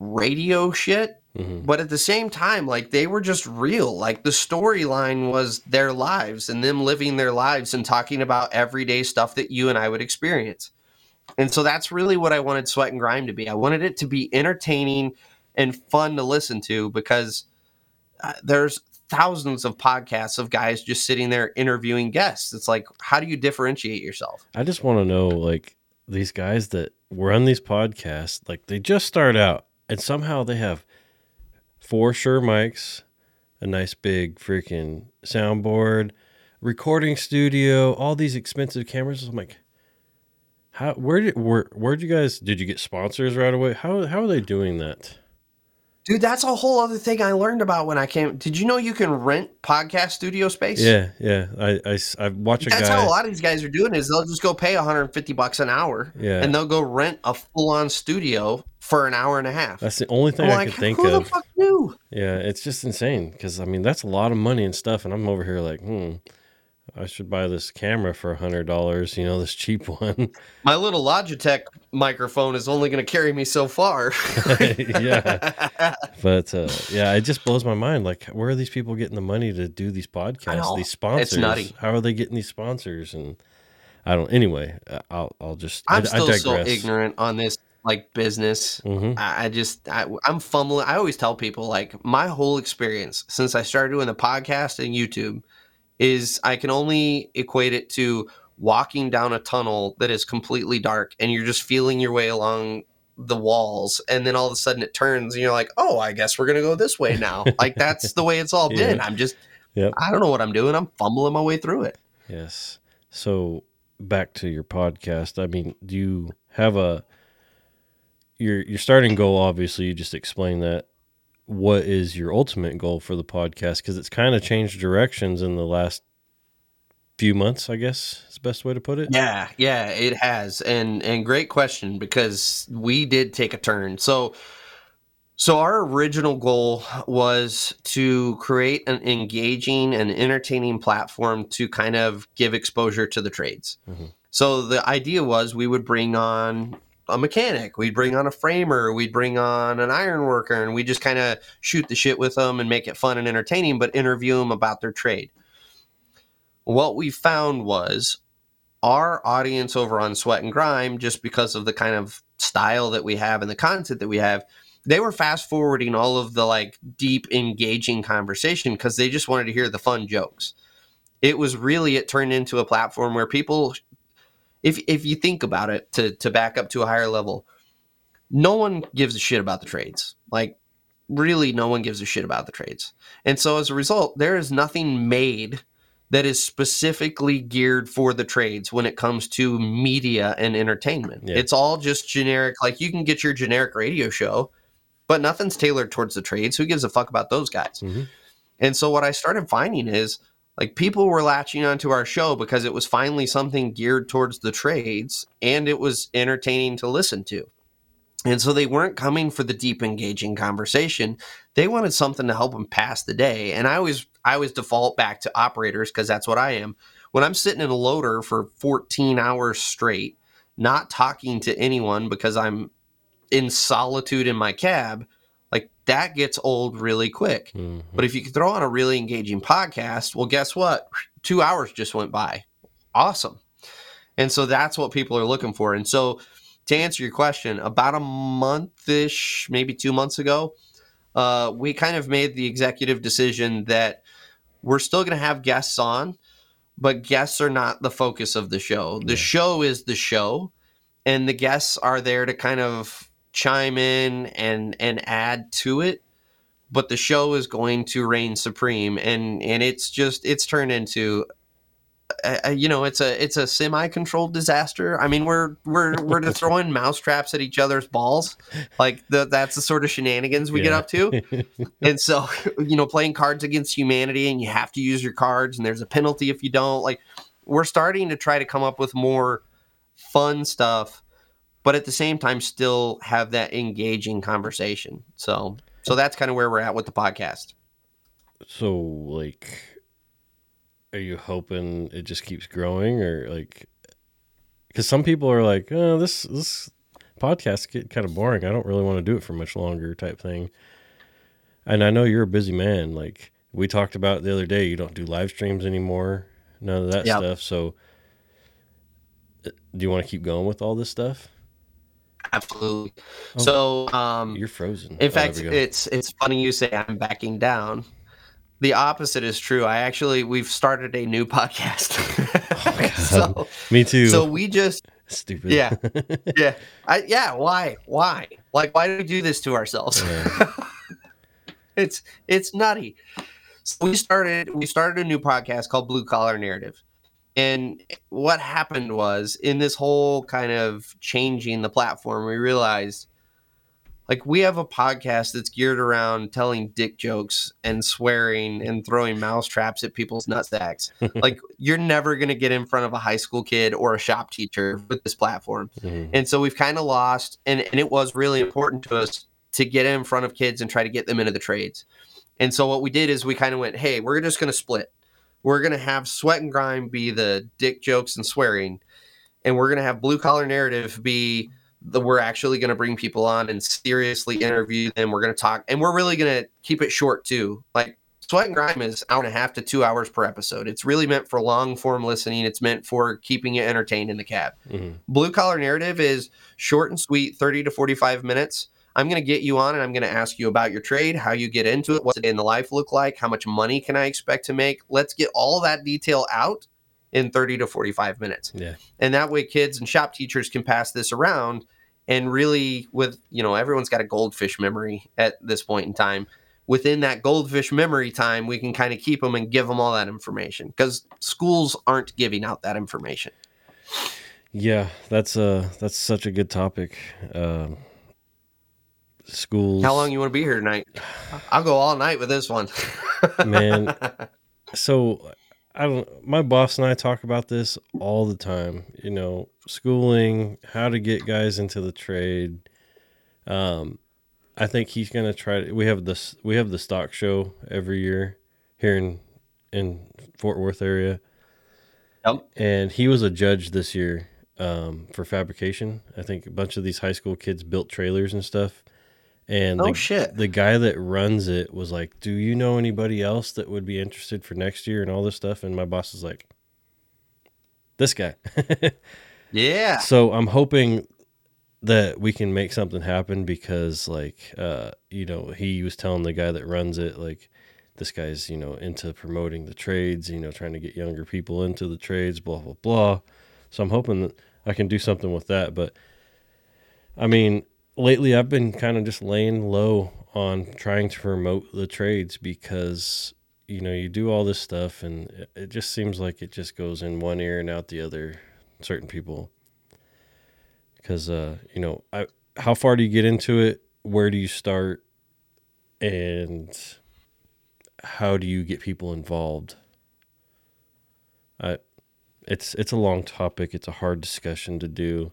radio shit hmm but at the same time like they were just real like the storyline was their lives and them living their lives and talking about everyday stuff that you and i would experience and so that's really what i wanted sweat and grime to be. I wanted it to be entertaining and fun to listen to because uh, there's thousands of podcasts of guys just sitting there interviewing guests. It's like how do you differentiate yourself? I just want to know, like, these guys that run these podcasts, like, they just start out and somehow they have four Shure mics, a nice big freaking soundboard, recording studio, all these expensive cameras. I'm like, how, where did, where, where'd you guys, did you get sponsors right away? How, how are they doing that? dude that's a whole other thing i learned about when i came did you know you can rent podcast studio space Yeah, yeah. I I watch a That's guy. how a lot of these guys are doing is they'll just go pay 150 bucks an hour yeah. and they'll go rent a full-on studio for an hour and a half. that's the only thing I'm I like, could think who the fuck knew? Yeah, it's just insane because I mean that's a lot of money and stuff, and I'm over here like, hmm, I should buy this camera for a hundred dollars. You know, this cheap one. My little Logitech microphone is only going to carry me so far. Yeah. but uh, yeah, it just blows my mind. Like, where are these people getting the money to do these podcasts? These sponsors? It's nutty. How are they getting these sponsors? And I don't. Anyway, uh, I'll I'll just. I'm I, still I so ignorant on this like business. hmm I I just I, I'm fumbling. I always tell people like my whole experience since I started doing the podcast and YouTube is I can only equate it to walking down a tunnel that is completely dark and you're just feeling your way along the walls and then all of a sudden it turns and you're like oh i guess we're gonna go this way now like that's the way it's all been Yeah. i'm just Yep. i don't know what i'm doing i'm fumbling my way through it Yes. So back to your podcast. I mean, do you have a your your starting goal? Obviously, you just explained that. What is your ultimate goal for the podcast? Because it's kind of changed directions in the last few months, I guess is the best way to put it. Yeah, yeah, it has. And and great question because we did take a turn. So so our original goal was to create an engaging and entertaining platform to kind of give exposure to the trades. Mhm. So the idea was we would bring on a mechanic, we'd bring on a framer, we'd bring on an iron worker, and we just kind of shoot the shit with them and make it fun and entertaining, but interview them about their trade. What we found was our audience over on Sweat and Grime, just because of the kind of style that we have and the content that we have, they were fast forwarding all of the like deep, engaging conversation because they just wanted to hear the fun jokes. It was really it turned into a platform where people, if if you think about it, to to back up to a higher level, no one gives a shit about the trades. Like really, no one gives a shit about the trades. And so as a result, there is nothing made that is specifically geared for the trades when it comes to media and entertainment. Yeah. It's all just generic. Like you can get your generic radio show, but nothing's tailored towards the trades. Who gives a fuck about those guys? Mhm. And so what I started finding is like people were latching onto our show because it was finally something geared towards the trades and it was entertaining to listen to. And so they weren't coming for the deep engaging conversation. They wanted something to help them pass the day. And I always I always default back to operators because that's what I am. When I'm sitting in a loader for 14 hours straight, not talking to anyone because I'm in solitude in my cab, that gets old really quick. Mhm. But if you could throw on a really engaging podcast, well, guess what? Two hours just went by. Awesome. And so that's what people are looking for. And so to answer your question, about a month ish, maybe two months ago, uh, we kind of made the executive decision that we're still going to have guests on, but guests are not the focus of the show. The Yeah. show is the show, and the guests are there to kind of chime in and and add to it but the show is going to reign supreme and and it's just it's turned into uh, you know it's a it's a semi-controlled disaster. I mean we're we're we're just throwing mouse traps at each other's balls. Like the, that's the sort of shenanigans we get up to. And so you know playing cards against humanity and you have to use your cards and there's a penalty if you don't. Like we're starting to try to come up with more fun stuff but at the same time still have that engaging conversation so so that's kind of where we're at with the podcast So, like, are you hoping it just keeps growing, or like, because some people are like, "Oh, this this podcast get kind of boring. I don't really want to do it for much longer," type thing. And I know you're a busy man. Like we talked about the other day, you don't do live streams anymore, none of that Yep. stuff. So, uh, do you want to keep going with all this stuff? Absolutely Oh. so um You're frozen. In Oh, fact, it's it's funny you say I'm backing down. The opposite is true. I actually we've started a new podcast. oh, so me too. so we just Stupid. yeah. yeah. I yeah, why? Why? Like why do we do this to ourselves? Yeah. it's it's nutty. So we started we started a new podcast called Blue Collar Narrative. And what happened was in this whole kind of changing the platform, we realized like we have a podcast that's geared around telling dick jokes and swearing and throwing mouse traps at people's nutsacks. like you're never gonna get in front of a high school kid or a shop teacher with this platform. Mhm. And so we've kind of lost, and, and it was really important to us to get in front of kids and try to get them into the trades. And so what we did is we kind of went, hey, we're just going to split. We're going to have sweat and grime be the dick jokes and swearing, and we're going to have blue collar narrative be the we're actually going to bring people on and seriously interview them. We're going to talk, and we're really going to keep it short too. Like sweat and grime is hour and a half to two hours per episode. It's really meant for long form listening. It's meant for keeping you entertained in the cab. Mhm. Blue collar narrative is short and sweet, 30 to 45 minutes. I'm going to get you on and I'm going to ask you about your trade, how you get into it, what's day in the life look like, how much money can I expect to make. Let's get all that detail out in 30 to 45 minutes. Yeah. And that way kids and shop teachers can pass this around and really with, you know, everyone's got a goldfish memory at this point in time. Within that goldfish memory time, we can kind of keep them and give them all that information because schools aren't giving out that information. Yeah, that's uh that's such a good topic. Um, schools. How long you want to be here tonight? I'll go all night with this one. Man. So I don't. My boss and I talk about this all the time. You know, schooling, how to get guys into the trade. Um, I think he's gonna try. To, we have this. We have the stock show every year here in in Fort Worth area. Yep. And he was a judge this year um, for fabrication. I think a bunch of these high school kids built trailers and stuff. And oh the, shit! the guy that runs it was like, "Do you know anybody else that would be interested for next year and all this stuff?" And my boss is like, "This guy." yeah. So I'm hoping that we can make something happen because, like, uh, you know, he was telling the guy that runs it, like, this guy's you know into promoting the trades, you know, trying to get younger people into the trades, blah blah blah. So I'm hoping that I can do something with that. But I mean, lately I've been kind of just laying low on trying to promote the trades because you know you do all this stuff and it, just seems like it just goes in one ear and out the other certain people. Because uh you know I how far do you get into it? Where do you start? And how do you get people involved? I it's it's a long topic. It's a hard discussion to do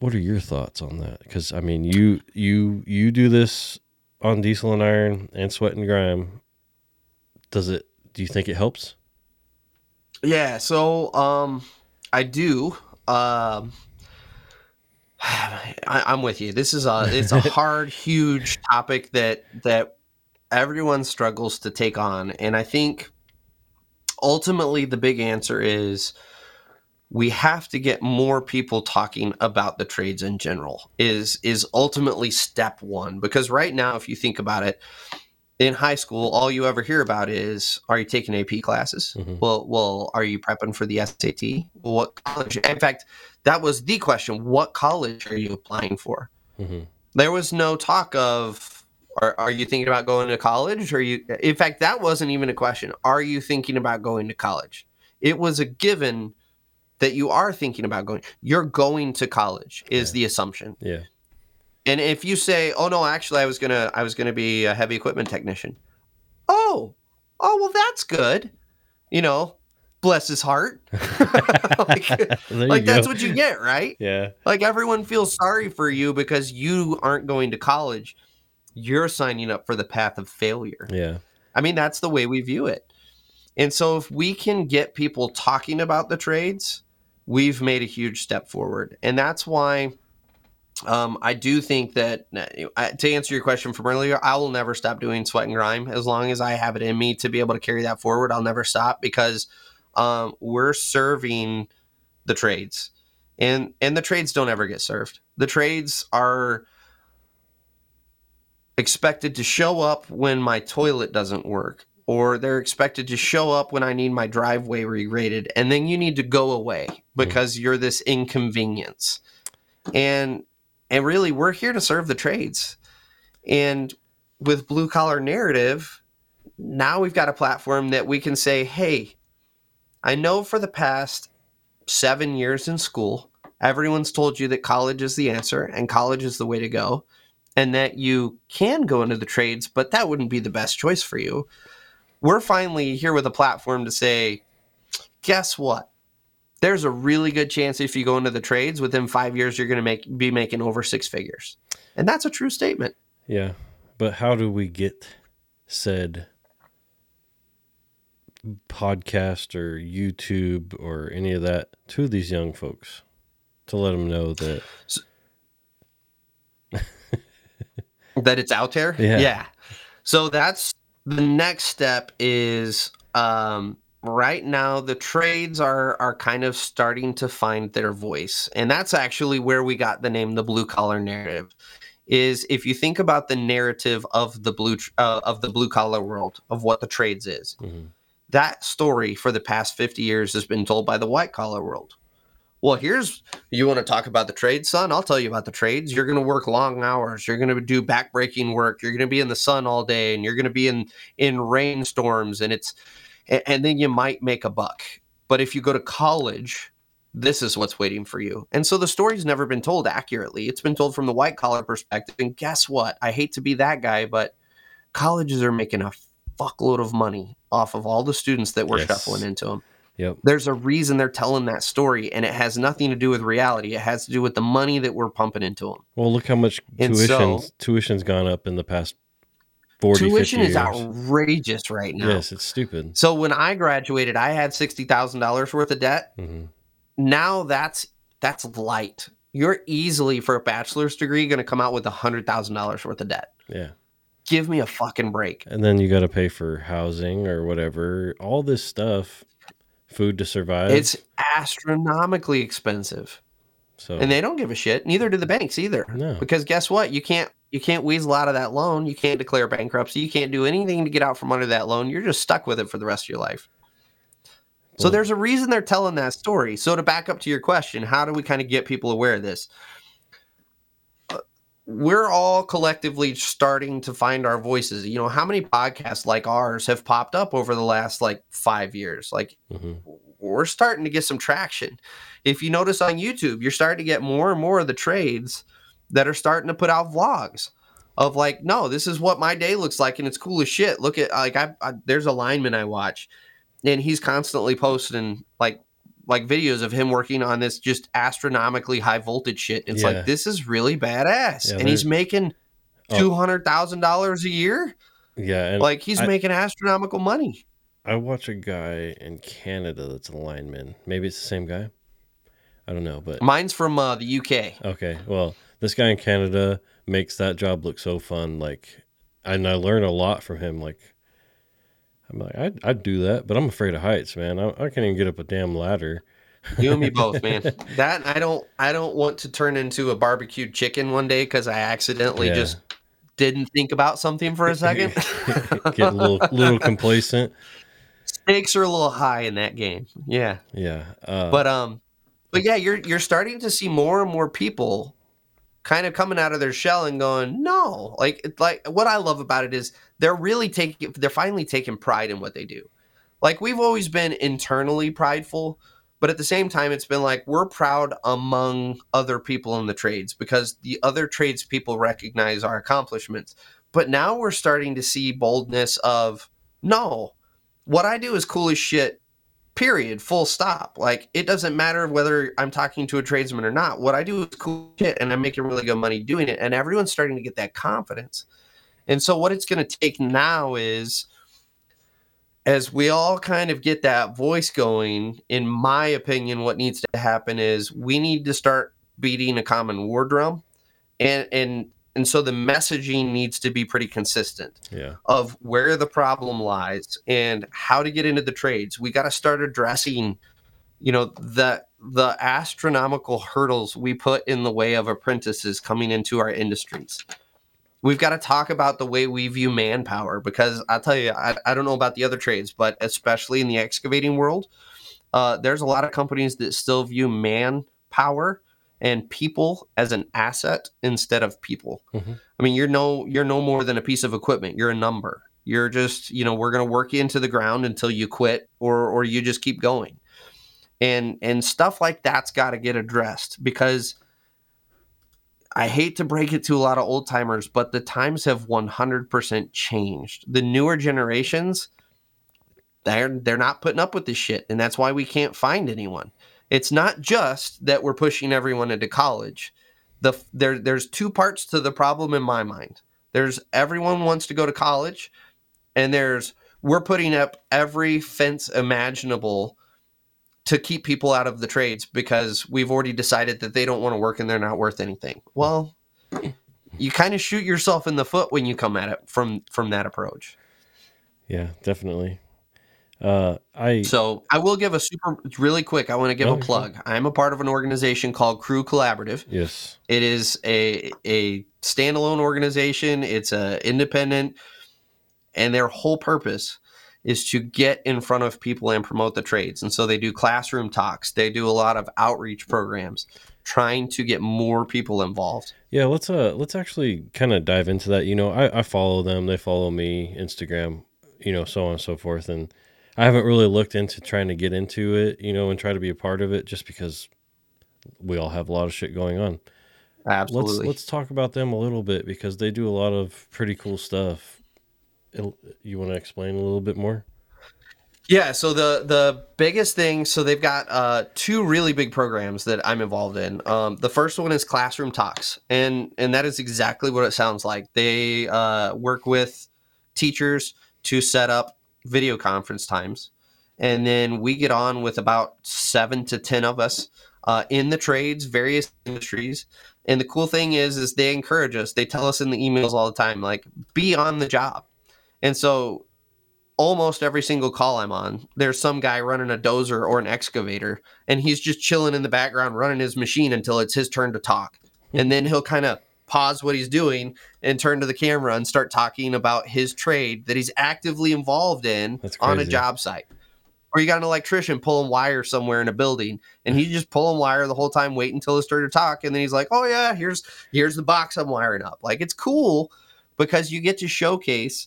what are your thoughts on that? Because I mean, you you you do this on diesel and iron and sweat and grime. Does it? Do you think it helps? Yeah. So um, I do. Um, I, I'm with you. This is a it's a hard, huge topic that that everyone struggles to take on, and I think ultimately the big answer is we have to get more people talking about the trades in general is is ultimately step 1 because right now if you think about it in high school all you ever hear about is are you taking AP classes? Mhm. well well are you prepping for the SAT what college? In fact that was the question. What college are you applying for? Hmm there was no talk of are, are you thinking about going to college? Or you in fact that wasn't even a question. Are you thinking about going to college? It was a given that you are thinking about going you're going to college is Yeah. the assumption Yeah. and if you say oh no actually i was gonna i was gonna be a heavy equipment technician oh oh well that's good you know bless his heart like, like that's what you get right Yeah. like everyone feels sorry for you because you aren't going to college. You're signing up for the path of failure. Yeah. I mean, that's the way we view it. And so if we can get people talking about the trades, we've made a huge step forward. And that's why um, I do think that uh, to answer your question from earlier, I will never stop doing sweat and grime as long as I have it in me to be able to carry that forward. I'll never stop because um, we're serving the trades, and and the trades don't ever get served. The trades are expected to show up when my toilet doesn't work or they're expected to show up when I need my driveway regraded and then you need to go away because you're this inconvenience. And and really we're here to serve the trades. And with blue collar narrative, now we've got a platform that we can say, "Hey, I know for the past 7 years in school, everyone's told you that college is the answer and college is the way to go." and that you can go into the trades, but that wouldn't be the best choice for you. We're finally here with a platform to say, guess what? There's a really good chance if you go into the trades within five years, you're going to make be making over six figures, and that's a true statement. Yeah. But how do we get said podcast or YouTube or any of that to these young folks to let them know that That it's out there, Yeah. So that's the next step. Is um, right now the trades are are kind of starting to find their voice, and that's actually where we got the name the blue collar narrative. Is if you think about the narrative of the blue uh, of the blue collar world of what the trades is, Mhm. that story for the past 50 years has been told by the white collar world. Well, here's you want to talk about the trades, son? I'll tell you about the trades. You're going to work long hours. You're going to do backbreaking work. You're going to be in the sun all day and you're going to be in in rainstorms and it's and, then you might make a buck. But if you go to college, this is what's waiting for you. And so the story's never been told accurately. It's been told from the white collar perspective. And guess what? I hate to be that guy, but colleges are making a fuckload of money off of all the students that we're Yes. shuffling into them. Yep. There's a reason they're telling that story, and it has nothing to do with reality. It has to do with the money that we're pumping into them. Well, look how much And tuition so- tuition's gone up in the past 40, Tuition is outrageous right now. Yes, it's stupid. So when I graduated, I had sixty thousand dollars worth of debt. hmm Now that's that's light. You're easily for a bachelor's degree going to come out with a hundred thousand dollars worth of debt. Yeah. Give me a fucking break. And then you got to pay for housing or whatever, all this stuff, food to survive. It's astronomically expensive, so and they don't give a shit. Neither do the banks either. No. because guess what? You can't you can't weasel out of that loan. You can't declare bankruptcy. You can't do anything to get out from under that loan. You're just stuck with it for the rest of your life. So there's a reason they're telling that story. So to back up to your question, how do we kind of get people aware of this? We're all collectively starting to find our voices. You know, how many podcasts like ours have popped up over the last like five years? Like Mhm. we're starting to get some traction. If you notice on YouTube, you're starting to get more and more of the trades that are starting to put out vlogs of like, no, this is what my day looks like, and it's cool as shit. Look at like I, I there's a lineman I watch, and he's constantly posting like like videos of him working on this just astronomically high voltage shit. It's Yeah. like this is really badass, Yeah, and he's making Oh. two hundred thousand dollars a year. yeah, and Like he's I- making astronomical money. I watch a guy in Canada that's a lineman. Maybe it's the same guy. I don't know, but Mine's from uh, the UK. okay. Well, this guy in Canada makes that job look so fun. Like, and I learn a lot from him. Like, I'm like, I'd, I'd do that, but I'm afraid of heights, man. I, I can't even get up a damn ladder. You and me both, man. That I don't I don't want to turn into a barbecued chicken one day because I accidentally Yeah. just didn't think about something for a second. get a little little complacent. Stakes are a little high in that game. Yeah. Yeah, uh, But um but yeah, you're you're starting to see more and more people kind of coming out of their shell and going, "No." Like like what I love about it is they're really taking they're finally taking pride in what they do. Like we've always been internally prideful, but at the same time it's been like we're proud among other people in the trades because the other trades people recognize our accomplishments. But now we're starting to see boldness of, "No. What I do is cool as shit period full stop like it doesn't matter whether i'm talking to a tradesman or not what i do is cool shit and i'm making really good money doing it and everyone's starting to get that confidence and so what it's going to take now is as we all kind of get that voice going in my opinion what needs to happen is we need to start beating a common war drum and and and so the messaging needs to be pretty consistent yeah, of where the problem lies and how to get into the trades. We got to start addressing, you know, the the astronomical hurdles we put in the way of apprentices coming into our industries. We've got to talk about the way we view manpower because I'll tell you, I, I don't know about the other trades, but especially in the excavating world, uh, there's a lot of companies that still view manpower and people as an asset instead of people. Mhm. I mean, you're no you're no more than a piece of equipment. You're a number. You're just, you know, we're going to work you into the ground until you quit or or you just keep going. And and stuff like that's got to get addressed because I hate to break it to a lot of old timers, but the times have 100% changed. The newer generations they're they're not putting up with this shit and that's why we can't find anyone. It's not just that we're pushing everyone into college. The there there's two parts to the problem in my mind. There's everyone wants to go to college and there's we're putting up every fence imaginable to keep people out of the trades because we've already decided that they don't want to work and they're not worth anything. Well, you kind of shoot yourself in the foot when you come at it from from that approach. yeah, definitely. Uh, I So I will give a super really quick. I want to give a plug. I'm a part of an organization called Crew Collaborative. yes, It is a a standalone organization. It's a independent, and their whole purpose is to get in front of people and promote the trades. And so they do classroom talks. They do a lot of outreach programs, trying to get more people involved. yeah. Let's uh, let's actually kind of dive into that. You know, I I follow them. They follow me. Instagram. You know, so on and so forth. And I haven't really looked into trying to get into it, you know, and try to be a part of it just because we all have a lot of shit going on. Absolutely. Let's let's talk about them a little bit because they do a lot of pretty cool stuff. You want to explain a little bit more? Yeah, so the the biggest thing, so they've got uh, two really big programs that I'm involved in. Um, the first one is Classroom Talks, and and that is exactly what it sounds like. They uh, work with teachers to set up video conference times, and then we get on with about seven to ten of us uh, in the trades, various industries. And the cool thing is, is they encourage us. They tell us in the emails all the time, like, be on the job. And so almost every single call I'm on, there's some guy running a dozer or an excavator, and he's just chilling in the background running his machine until it's his turn to talk. and then he'll kind of pause what he's doing and turn to the camera and start talking about his trade that he's actively involved in on a job site. Or you got an electrician pulling wire somewhere in a building, and he's just pulling wire the whole time, waiting until his turn to talk, and then he's like, "Oh yeah, here's here's the box I'm wiring up." Like it's cool because you get to showcase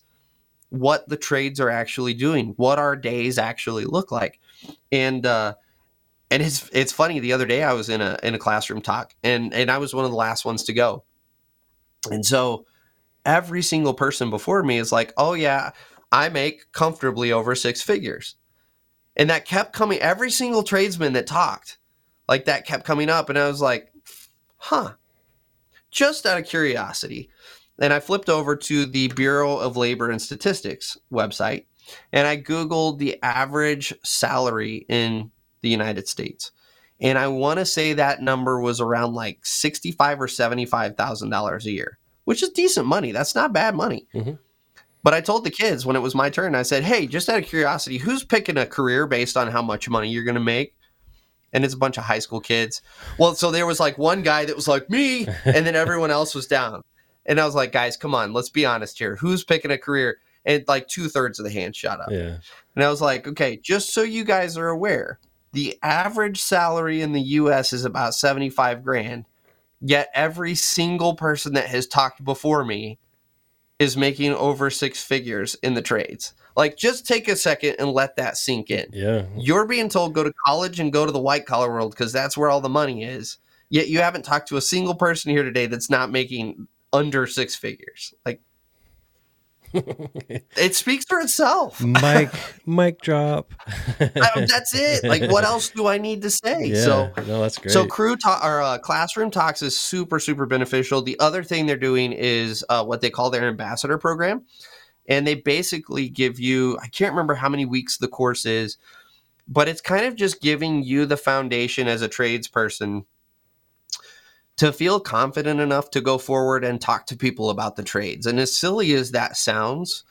what the trades are actually doing, what our days actually look like, and uh, and it's it's funny. The other day I was in a in a classroom talk, and and I was one of the last ones to go, and so every single person before me is like, "Oh yeah, I make comfortably over six figures," and that kept coming. Every single tradesman that talked, like that, kept coming up, and I was like, "Huh." Just out of curiosity, and I flipped over to the Bureau of Labor and Statistics website and I Googled the average salary in the United States. And I want to say that number was around like sixty-five or seventy-five thousand dollars a year, which is decent money. That's not bad money. Mm-hmm. But I told the kids when it was my turn, I said, "Hey, just out of curiosity, who's picking a career based on how much money you're going to make?" And it's a bunch of high school kids. Well, so there was like one guy that was like me, and then everyone else was down. And I was like, guys, come on, let's be honest here. Who's picking a career? And like two thirds of the hand shot up. Yeah. And I was like, okay, just so you guys are aware, the average salary in the US is about 75 grand. Yet every single person that has talked before me is making over six figures in the trades. Like, just take a second and let that sink in. Yeah. You're being told go to college and go to the white collar world because that's where all the money is. Yet you haven't talked to a single person here today that's not making under six figures. Like it speaks for itself. Mike, mic drop. I, that's it. Like, what else do I need to say? Yeah, so, no, that's great. So, crew talk or uh, classroom talks is super, super beneficial. The other thing they're doing is uh, what they call their ambassador program, and they basically give you. I can't remember how many weeks the course is, but it's kind of just giving you the foundation as a tradesperson to feel confident enough to go forward and talk to people about the trades. And as silly as that sounds,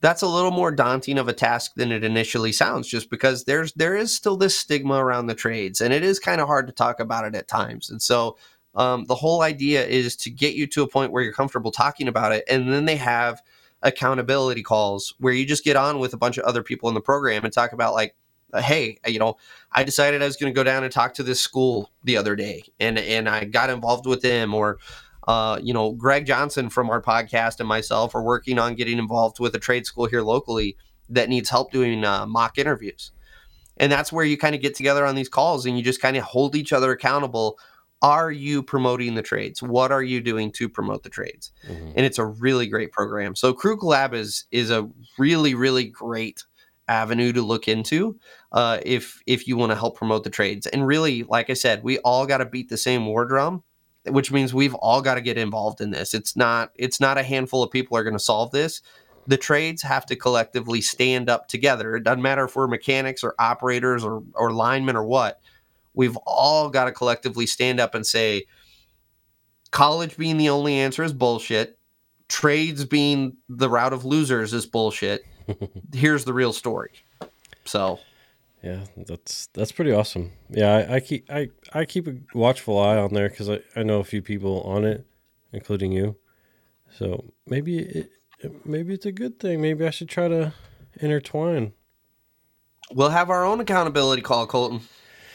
that's a little more daunting of a task than it initially sounds just because there's there is still this stigma around the trades and it is kind of hard to talk about it at times. And so um, the whole idea is to get you to a point where you're comfortable talking about it and then they have accountability calls where you just get on with a bunch of other people in the program and talk about like uh, hey, you know, I decided I was going to go down and talk to this school the other day, and and I got involved with them, or uh, you know, Greg Johnson from our podcast and myself are working on getting involved with a trade school here locally that needs help doing uh, mock interviews, and that's where you kind of get together on these calls and you just kind of hold each other accountable. Are you promoting the trades? What are you doing to promote the trades? Mm-hmm. And it's a really great program. So Crew Collab is is a really really great avenue to look into uh, if if you want to help promote the trades. And really, like I said, we all got to beat the same war drum, which means we've all got to get involved in this. It's not it's not a handful of people are going to solve this. The trades have to collectively stand up together. It doesn't matter if we're mechanics or operators or or linemen or what. We've all got to collectively stand up and say, college being the only answer is bullshit. Trades being the route of losers is bullshit here's the real story. So, yeah, that's that's pretty awesome. Yeah, I, I keep I I keep a watchful eye on there because I I know a few people on it, including you. So maybe it maybe it's a good thing. Maybe I should try to intertwine. We'll have our own accountability call, Colton.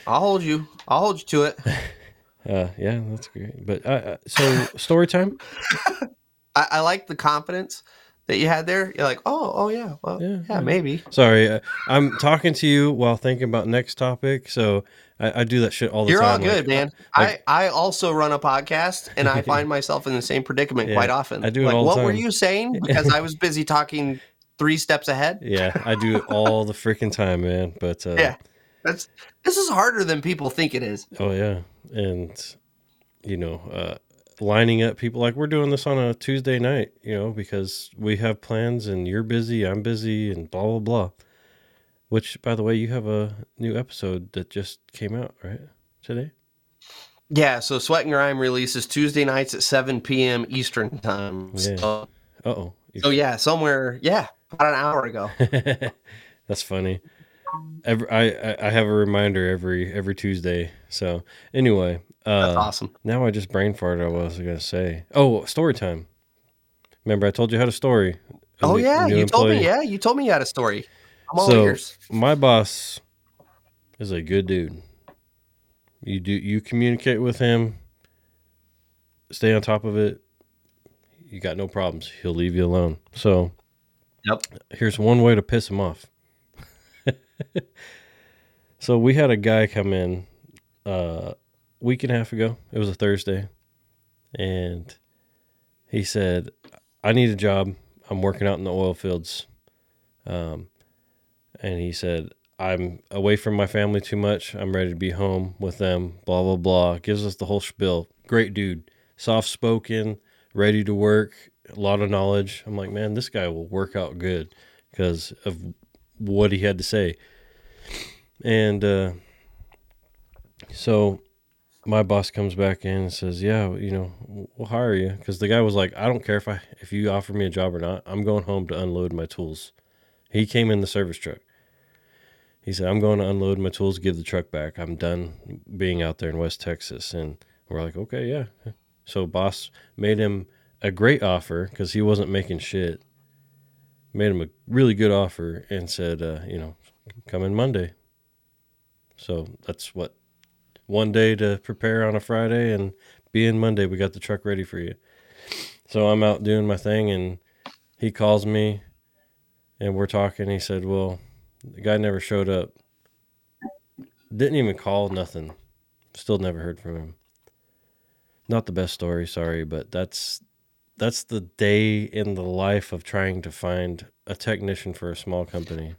I'll hold you. I'll hold you to it. uh, yeah, that's great. But uh, uh so story time. I, I like the confidence that you had there? You're like, oh, oh yeah, well, Yeah, yeah, maybe. Sorry, uh, I'm talking to you while thinking about next topic. So I, I do that shit all the time. You're all time. like, good, man. like- I I also run a podcast, and I find myself in the same predicament Yeah, quite often. I do it like, what were you saying? Because I was busy talking three steps ahead. yeah, I do it all the freaking time, man. But uh, Yeah. That's this is harder than people think it is. Oh yeah, and you know, uh, lining up people like we're doing this on a Tuesday night, you know, because we have plans and you're busy, I'm busy, and blah blah blah. Which, by the way, you have a new episode that just came out right today. Yeah, so Sweat and Grime releases Tuesday nights at 7 p.m. Eastern time. Yeah. So, Uh oh, so yeah, somewhere, yeah, about an hour ago. that's funny. Every I- I have a reminder every every Tuesday. So anyway, That's uh, awesome. Now I just brain farted. What I was I gonna say? Oh, story time. Remember, I told you had a story. Oh new- yeah, new you told me. Yeah, you told me you had a story. I'm all So ears. my boss is a good dude. You do you communicate with him, stay on top of it. You got no problems. He'll leave you alone. So Yep. here's one way to piss him off. so we had a guy come in uh week and a half ago. It was a Thursday. And he said, I need a job. I'm working out in the oil fields. Um and he said, I'm away from my family too much. I'm ready to be home with them. Blah blah blah. Gives us the whole spiel. Great dude, soft spoken, ready to work, a lot of knowledge. I'm like, man, this guy will work out good because of what he had to say. And uh, so my boss comes back in and says, "Yeah, you know, we'll hire you." Because the guy was like, "I don't care if I if you offer me a job or not. I'm going home to unload my tools." He came in the service truck. He said, "I'm going to unload my tools, give the truck back. I'm done being out there in West Texas." And we're like, "Okay, yeah." So boss made him a great offer because he wasn't making shit. Made him a really good offer and said, uh, "You know, come in Monday." So that's what one day to prepare on a Friday and be in Monday. We got the truck ready for you. So I'm out doing my thing and he calls me and we're talking. He said, Well, the guy never showed up. Didn't even call, nothing. Still never heard from him. Not the best story, sorry, but that's that's the day in the life of trying to find a technician for a small company.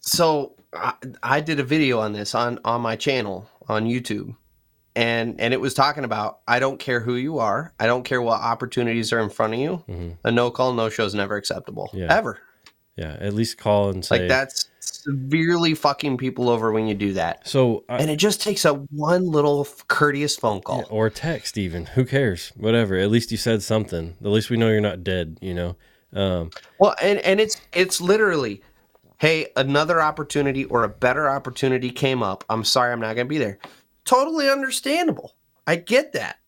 So I, I did a video on this on on my channel on YouTube, and and it was talking about I don't care who you are, I don't care what opportunities are in front of you. hmm A no call, no show is never acceptable, Yeah. ever. Yeah, at least call and say Like that's severely fucking people over when you do that. So I, And it just takes a one little courteous phone call. Yeah, or text even. Who cares? Whatever. At least you said something. At least we know you're not dead, you know. Um, Well, and and it's it's literally, hey, another opportunity or a better opportunity came up. I'm sorry, I'm not going to be there. Totally understandable. I get that.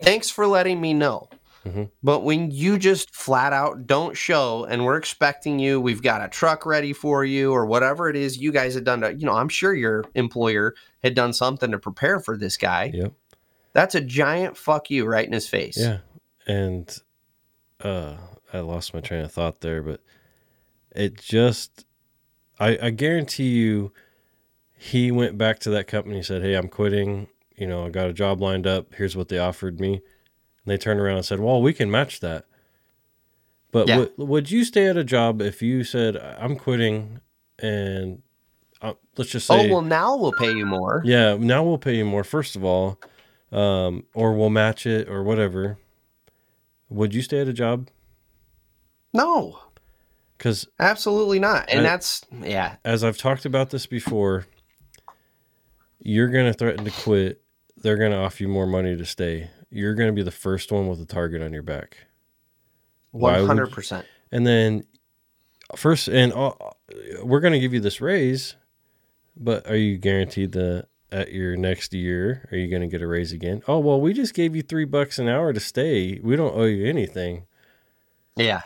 Thanks for letting me know. Mhm. But when you just flat out don't show, and we're expecting you, we've got a truck ready for you, or whatever it is you guys had done to, you know, I'm sure your employer had done something to prepare for this guy. yep. That's a giant fuck you right in his face. Yeah. And uh I lost my train of thought there, but it just I I guarantee you he went back to that company and said, Hey, I'm quitting, you know, I got a job lined up, here's what they offered me. And they turned around and said, Well, we can match that. But Yeah. would, would you stay at a job if you said I'm quitting and uh, let's just say Oh well, now we'll pay you more. Yeah, now we'll pay you more, first of all, um, or we'll match it or whatever. Would you stay at a job? No, Because absolutely not. And I- that's yeah, as I've talked about this before, you're going to threaten to quit. They're going to offer you more money to stay. You're going to be the first one with a target on your back. One hundred percent. And then, first, and uh, we're going to give you this raise, but are you guaranteed the at your next year, are you going to get a raise again? Oh, well, we just gave you three bucks an hour to stay. We don't owe you anything. Yeah,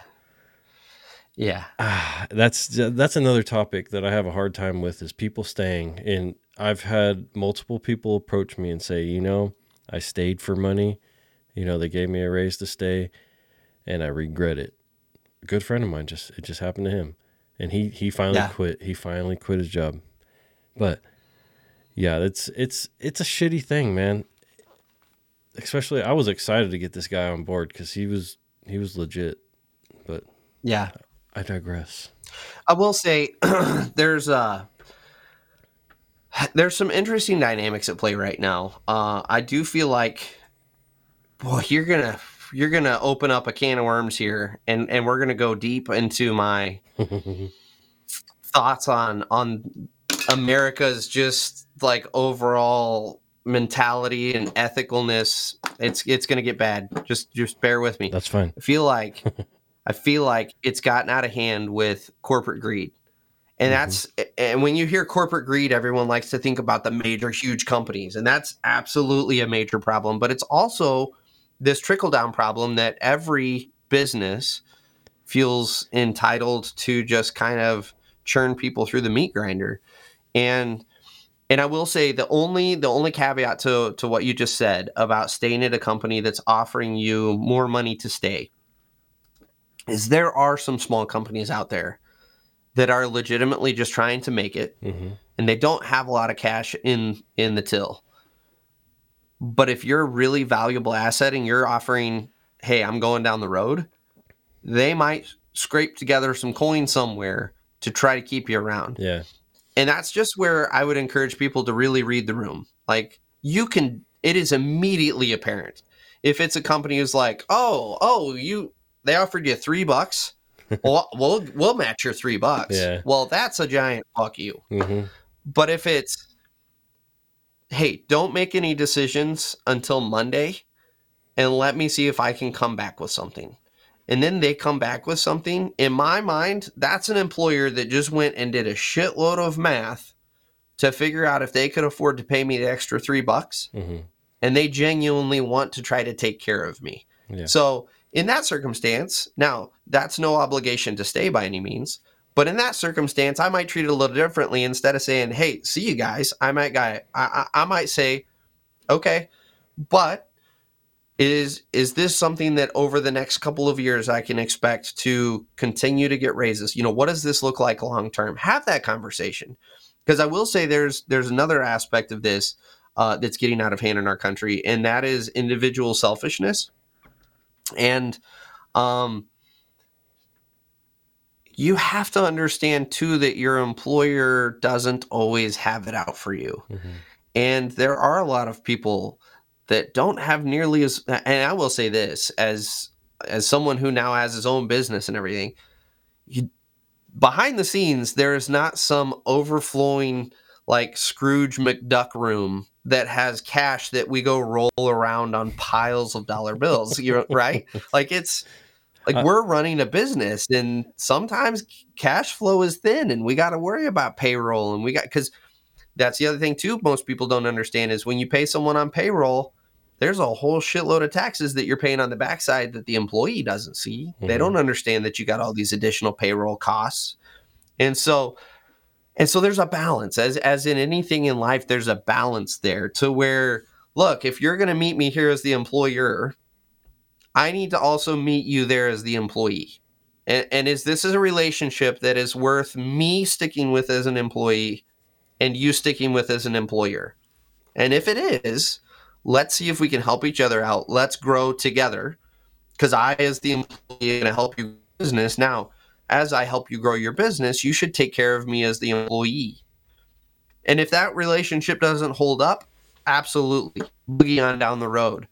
yeah. Ah, that's that's another topic that I have a hard time with is people staying. And I've had multiple people approach me and say, you know, I stayed for money. You know, they gave me a raise to stay, and I regret it a good friend of mine. Just it just happened to him, and he he finally Yeah. quit. He finally quit his job. But yeah, it's it's it's a shitty thing, man. Especially, I was excited to get this guy on board because he was he was legit. But Yeah. I digress. I will say there's uh there's some interesting dynamics at play right now. Uh, I do feel like, boy, you're gonna you're gonna open up a can of worms here, and and we're gonna go deep into my thoughts on on America's just like overall mentality and ethicalness. It's it's gonna get bad. Just just bear with me. That's fine. I feel like I feel like it's gotten out of hand with corporate greed. And Mhm. that's and when you hear corporate greed, everyone likes to think about the major huge companies, and that's absolutely a major problem, but it's also this trickle down problem that every business feels entitled to just kind of churn people through the meat grinder. And and I will say the only the only caveat to to what you just said about staying at a company that's offering you more money to stay is there are some small companies out there that are legitimately just trying to make it hmm and they don't have a lot of cash in in the till. But if you're a really valuable asset and you're offering, hey, I'm going down the road, they might scrape together some coin somewhere to try to keep you around. Yeah. And that's just where I would encourage people to really read the room. Like you can it is immediately apparent if it's a company who's like, "Oh, oh, you they offered you 3 bucks." well, we'll we'll match your 3 bucks. Yeah. Well, that's a giant fuck you. hmm But if it's, hey, don't make any decisions until Monday and let me see if I can come back with something. And then they come back with something. In my mind, that's an employer that just went and did a shitload of math to figure out if they could afford to pay me the extra three bucks. hmm And they genuinely want to try to take care of me. Yeah. So, in that circumstance, now that's no obligation to stay by any means. But in that circumstance, I might treat it a little differently. Instead of saying, "Hey, see you guys," I might guy, I, I, I might say, "Okay, but is is this something that over the next couple of years I can expect to continue to get raises? You know, what does this look like long term? Have that conversation, because I will say there's there's another aspect of this uh, that's getting out of hand in our country, and that is individual selfishness and um, you have to understand too that your employer doesn't always have it out for you. Hmm and there are a lot of people that don't have nearly as and i will say this as as someone who now has his own business and everything you, behind the scenes there is not some overflowing like scrooge mcduck room that has cash that we go roll around on piles of dollar bills you're right? Like it's like Uh, we're running a business and sometimes cash flow is thin and we got to worry about payroll and we got because that's the other thing too most people don't understand is when you pay someone on payroll there's a whole shitload of taxes that you're paying on the backside that the employee doesn't see. They Mhm. don't understand that you got all these additional payroll costs. And so and so there's a balance as as in anything in life there's a balance there to where look if you're going to meet me here as the employer i need to also meet you there as the employee. And, and is this is a relationship that is worth me sticking with as an employee and you sticking with as an employer? And if it is let's see if we can help each other out. Let's grow together because i as the employee going to help you business. Now as i help you grow your business you should take care of me as the employee. And if that relationship doesn't hold up absolutely boogie on down the road.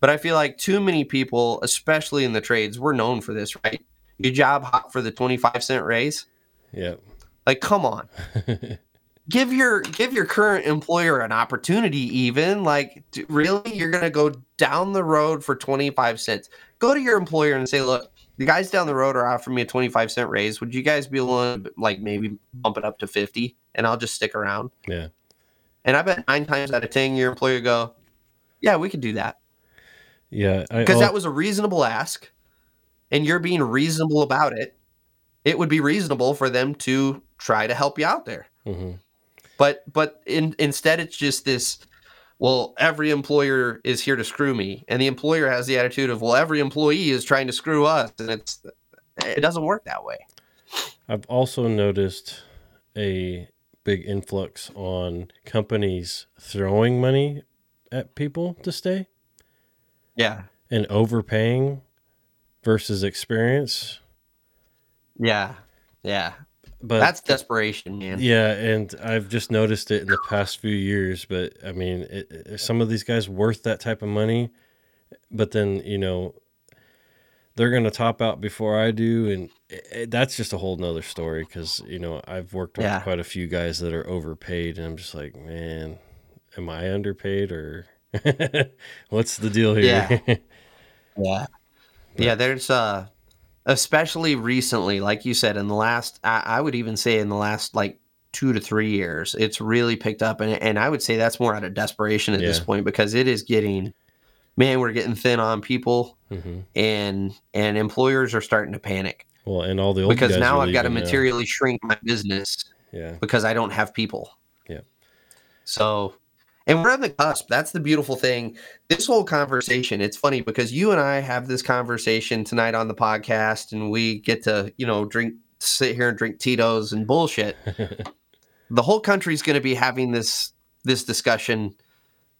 But i feel like too many people especially in the trades we're known for this right? You job hop for the 25 cent raise? Yep. like come on. Give your give your current employer an opportunity even like really? You're going to go down the road for 25 cents. Go to your employer and say look the guys down the road are offering me a 25 cent raise would you guys be willing to like maybe bump it up to 50 and i'll just stick around yeah. and i bet nine times out of ten your employer go yeah we could do that Yeah. Because that was a reasonable ask and you're being reasonable about it it would be reasonable for them to try to help you out there mhm. but but in, instead it's just this well every employer is here to screw me and the employer has the attitude of well every employee is trying to screw us and it's It doesn't work that way. I've also noticed a big influx on companies throwing money at people to stay Yeah. and overpaying versus experience. Yeah. Yeah. But That's desperation, man. yeah, and I've just noticed it in the past few years. But I mean, it, it- some of these guys worth that type of money, but then you know they're going to top out before I do, and it, that's just a whole nother story. Because you know I've worked with Yeah. quite a few guys that are overpaid, and I'm just like, man, am I underpaid or what's the deal here? Yeah. Yeah. Yeah, there's uh especially recently, like you said, in the last I, I would even say in the last like two to three years, it's really picked up and and I would say that's more out of desperation at this point because it is getting man, we're getting thin on people hmm and and employers are starting to panic Well, and all the old because now I've got to leaving now. materially shrink my business Yeah, because I don't have people. Yeah. So, and we're on the cusp. That's the beautiful thing. This whole conversation, it's funny because you and I have this conversation tonight on the podcast and we get to, you know, drink, sit here and drink Tito's and bullshit. the whole country's going to be having this, this discussion,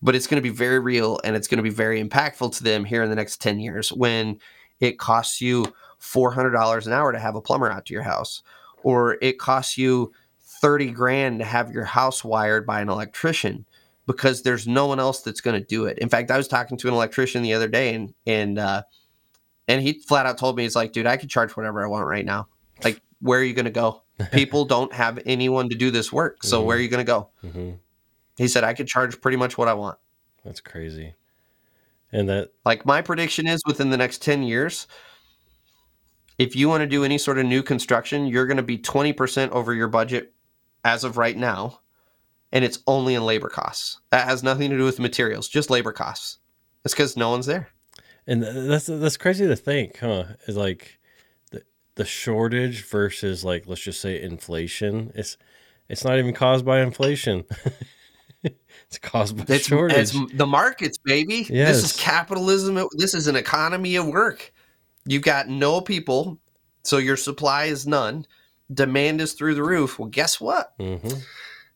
but it's going to be very real and it's going to be very impactful to them here in the next 10 years when it costs you $400 an hour to have a plumber out to your house or it costs you 30 grand to have your house wired by an electrician because there's no one else that's going to do it. In fact, I was talking to an electrician the other day and and uh and he flat out told me he's like, "Dude, I could charge whatever I want right now. Like, where are you going to go? People don't have anyone to do this work. So Mhm. where are you going to go?" hmm He said, "I could charge pretty much what I want." that's crazy. And that Like my prediction is within the next 10 years, if you want to do any sort of new construction, you're going to be 20% over your budget as of right now. And it's only in labor costs. That has nothing to do with materials, just labor costs. It's because no one's there. And that's that's crazy to think, huh? Is like the the shortage versus like let's just say inflation. It's it's not even caused by inflation. it's caused by It's, shortage. it's the markets, baby. This is capitalism. This is an economy of work. You've got no people, so your supply is none. Demand is through the roof. Well, guess what? hmm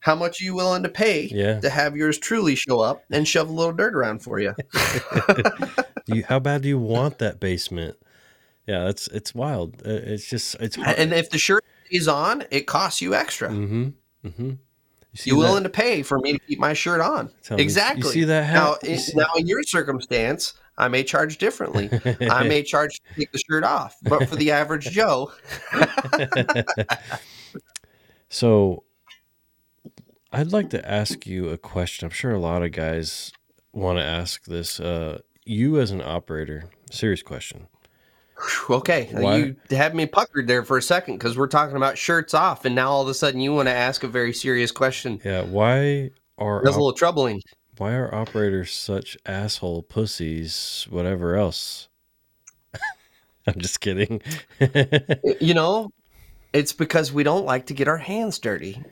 How much are you willing to pay Yeah. to have yours truly show up and shove a little dirt around for you? You, how bad do you want that basement? Yeah, that's it's wild. Uh, It's just it's hard. and if the shirt is on, it costs you extra. mm-hmm. Mm-hmm. You that- willing to pay for me to keep my shirt on? tell me- exactly. You see that hat? Now, see- now, in your circumstance, I may charge differently. I may charge to take the shirt off, but for the average Joe, so I'd like to ask you a question. I'm sure a lot of guys want to ask this. Uh, you as an operator, serious question. okay, Why- you had me puckered there for a second because we're talking about shirts off, and now all of a sudden you want to ask a very serious question. Yeah, why are That's a little troubling. why are operators such asshole pussies? Whatever else. I'm just kidding. You know, it's because we don't like to get our hands dirty.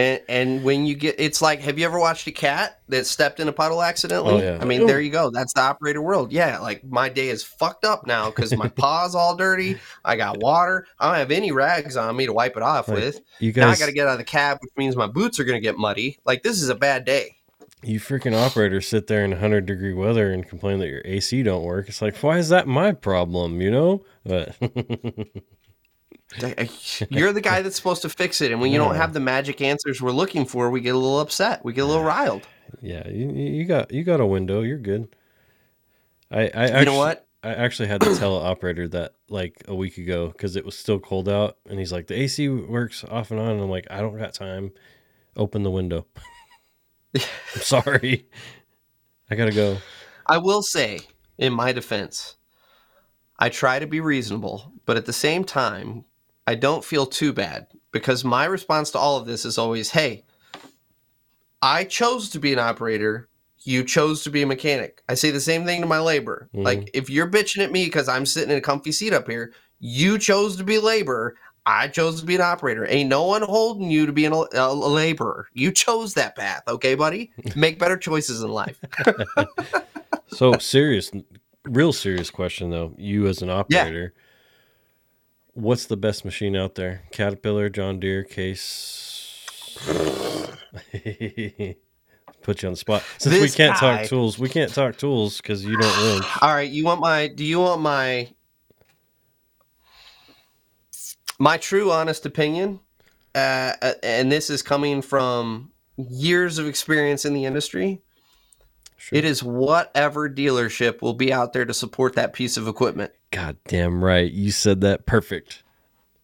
And, and when you get, it's like, have you ever watched a cat that stepped in a puddle accidentally? Oh, yeah. I mean, there you go. That's the operator world. Yeah, like my day is fucked up now because my paw's all dirty. I got water. I don't have any rags on me to wipe it off Like, with. you Now I got to get out of the cab, which means my boots are going to get muddy. Like this is a bad day. you freaking operators sit there in 100 degree weather and complain that your AC don't work. It's like, why is that my problem? You know? But You're the guy that's supposed to fix it, and when you don't have the magic answers we're looking for, we get a little upset. We get a little riled. yeah, you, you got you got a window. You're good. I, I you actually, know what? I actually had to tell an operator that like a week ago because it was still cold out, and he's like, "The AC works off and on." And I'm like, "I don't got time. Open the window." I'm sorry. I gotta go. I will say, in my defense, I try to be reasonable, but at the same time, I don't feel too bad because my response to all of this is always, hey, I chose to be an operator. You chose to be a mechanic. I say the same thing to my labor. Mhm. Like, if you're bitching at me because I'm sitting in a comfy seat up here, you chose to be labor. I chose to be an operator. Ain't no one holding you to be an, a, a laborer. You chose that path, okay, buddy? Make better choices in life. So serious, real serious question though. You as an operator, What's the best machine out there? Caterpillar, John Deere, Case. Put you on the spot. Since we can't guy- talk tools, we can't talk tools because you don't wrench. All right, you want my? Do you want my? My true, honest opinion, uh, uh, and this is coming from years of experience in the industry. Sure. It is whatever dealership will be out there to support that piece of equipment. God damn right. You said that perfect.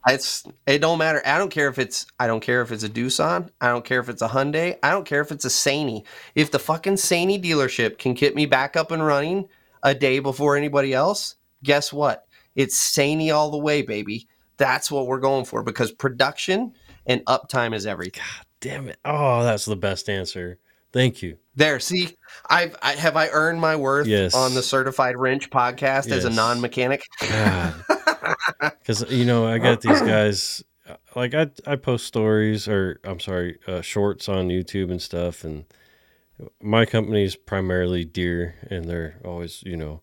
It's it don't matter. I don't care if it's I don't care if it's a Doosan. I don't care if it's a Hyundai. I don't care if it's a Sany. If the fucking Sany dealership can get me back up and running a day before anybody else, guess what? It's Sany all the way, baby. That's what we're going for because production and uptime is everything. God damn it. Oh, that's the best answer. Thank you. There, see, I've I, have I earned my worth Yes. on the Certified Wrench podcast as a non-mechanic. Because, you know, I got these guys, like, I, I post stories or, I'm sorry, uh, shorts on YouTube and stuff. And my company is primarily Deere, and they're always, you know,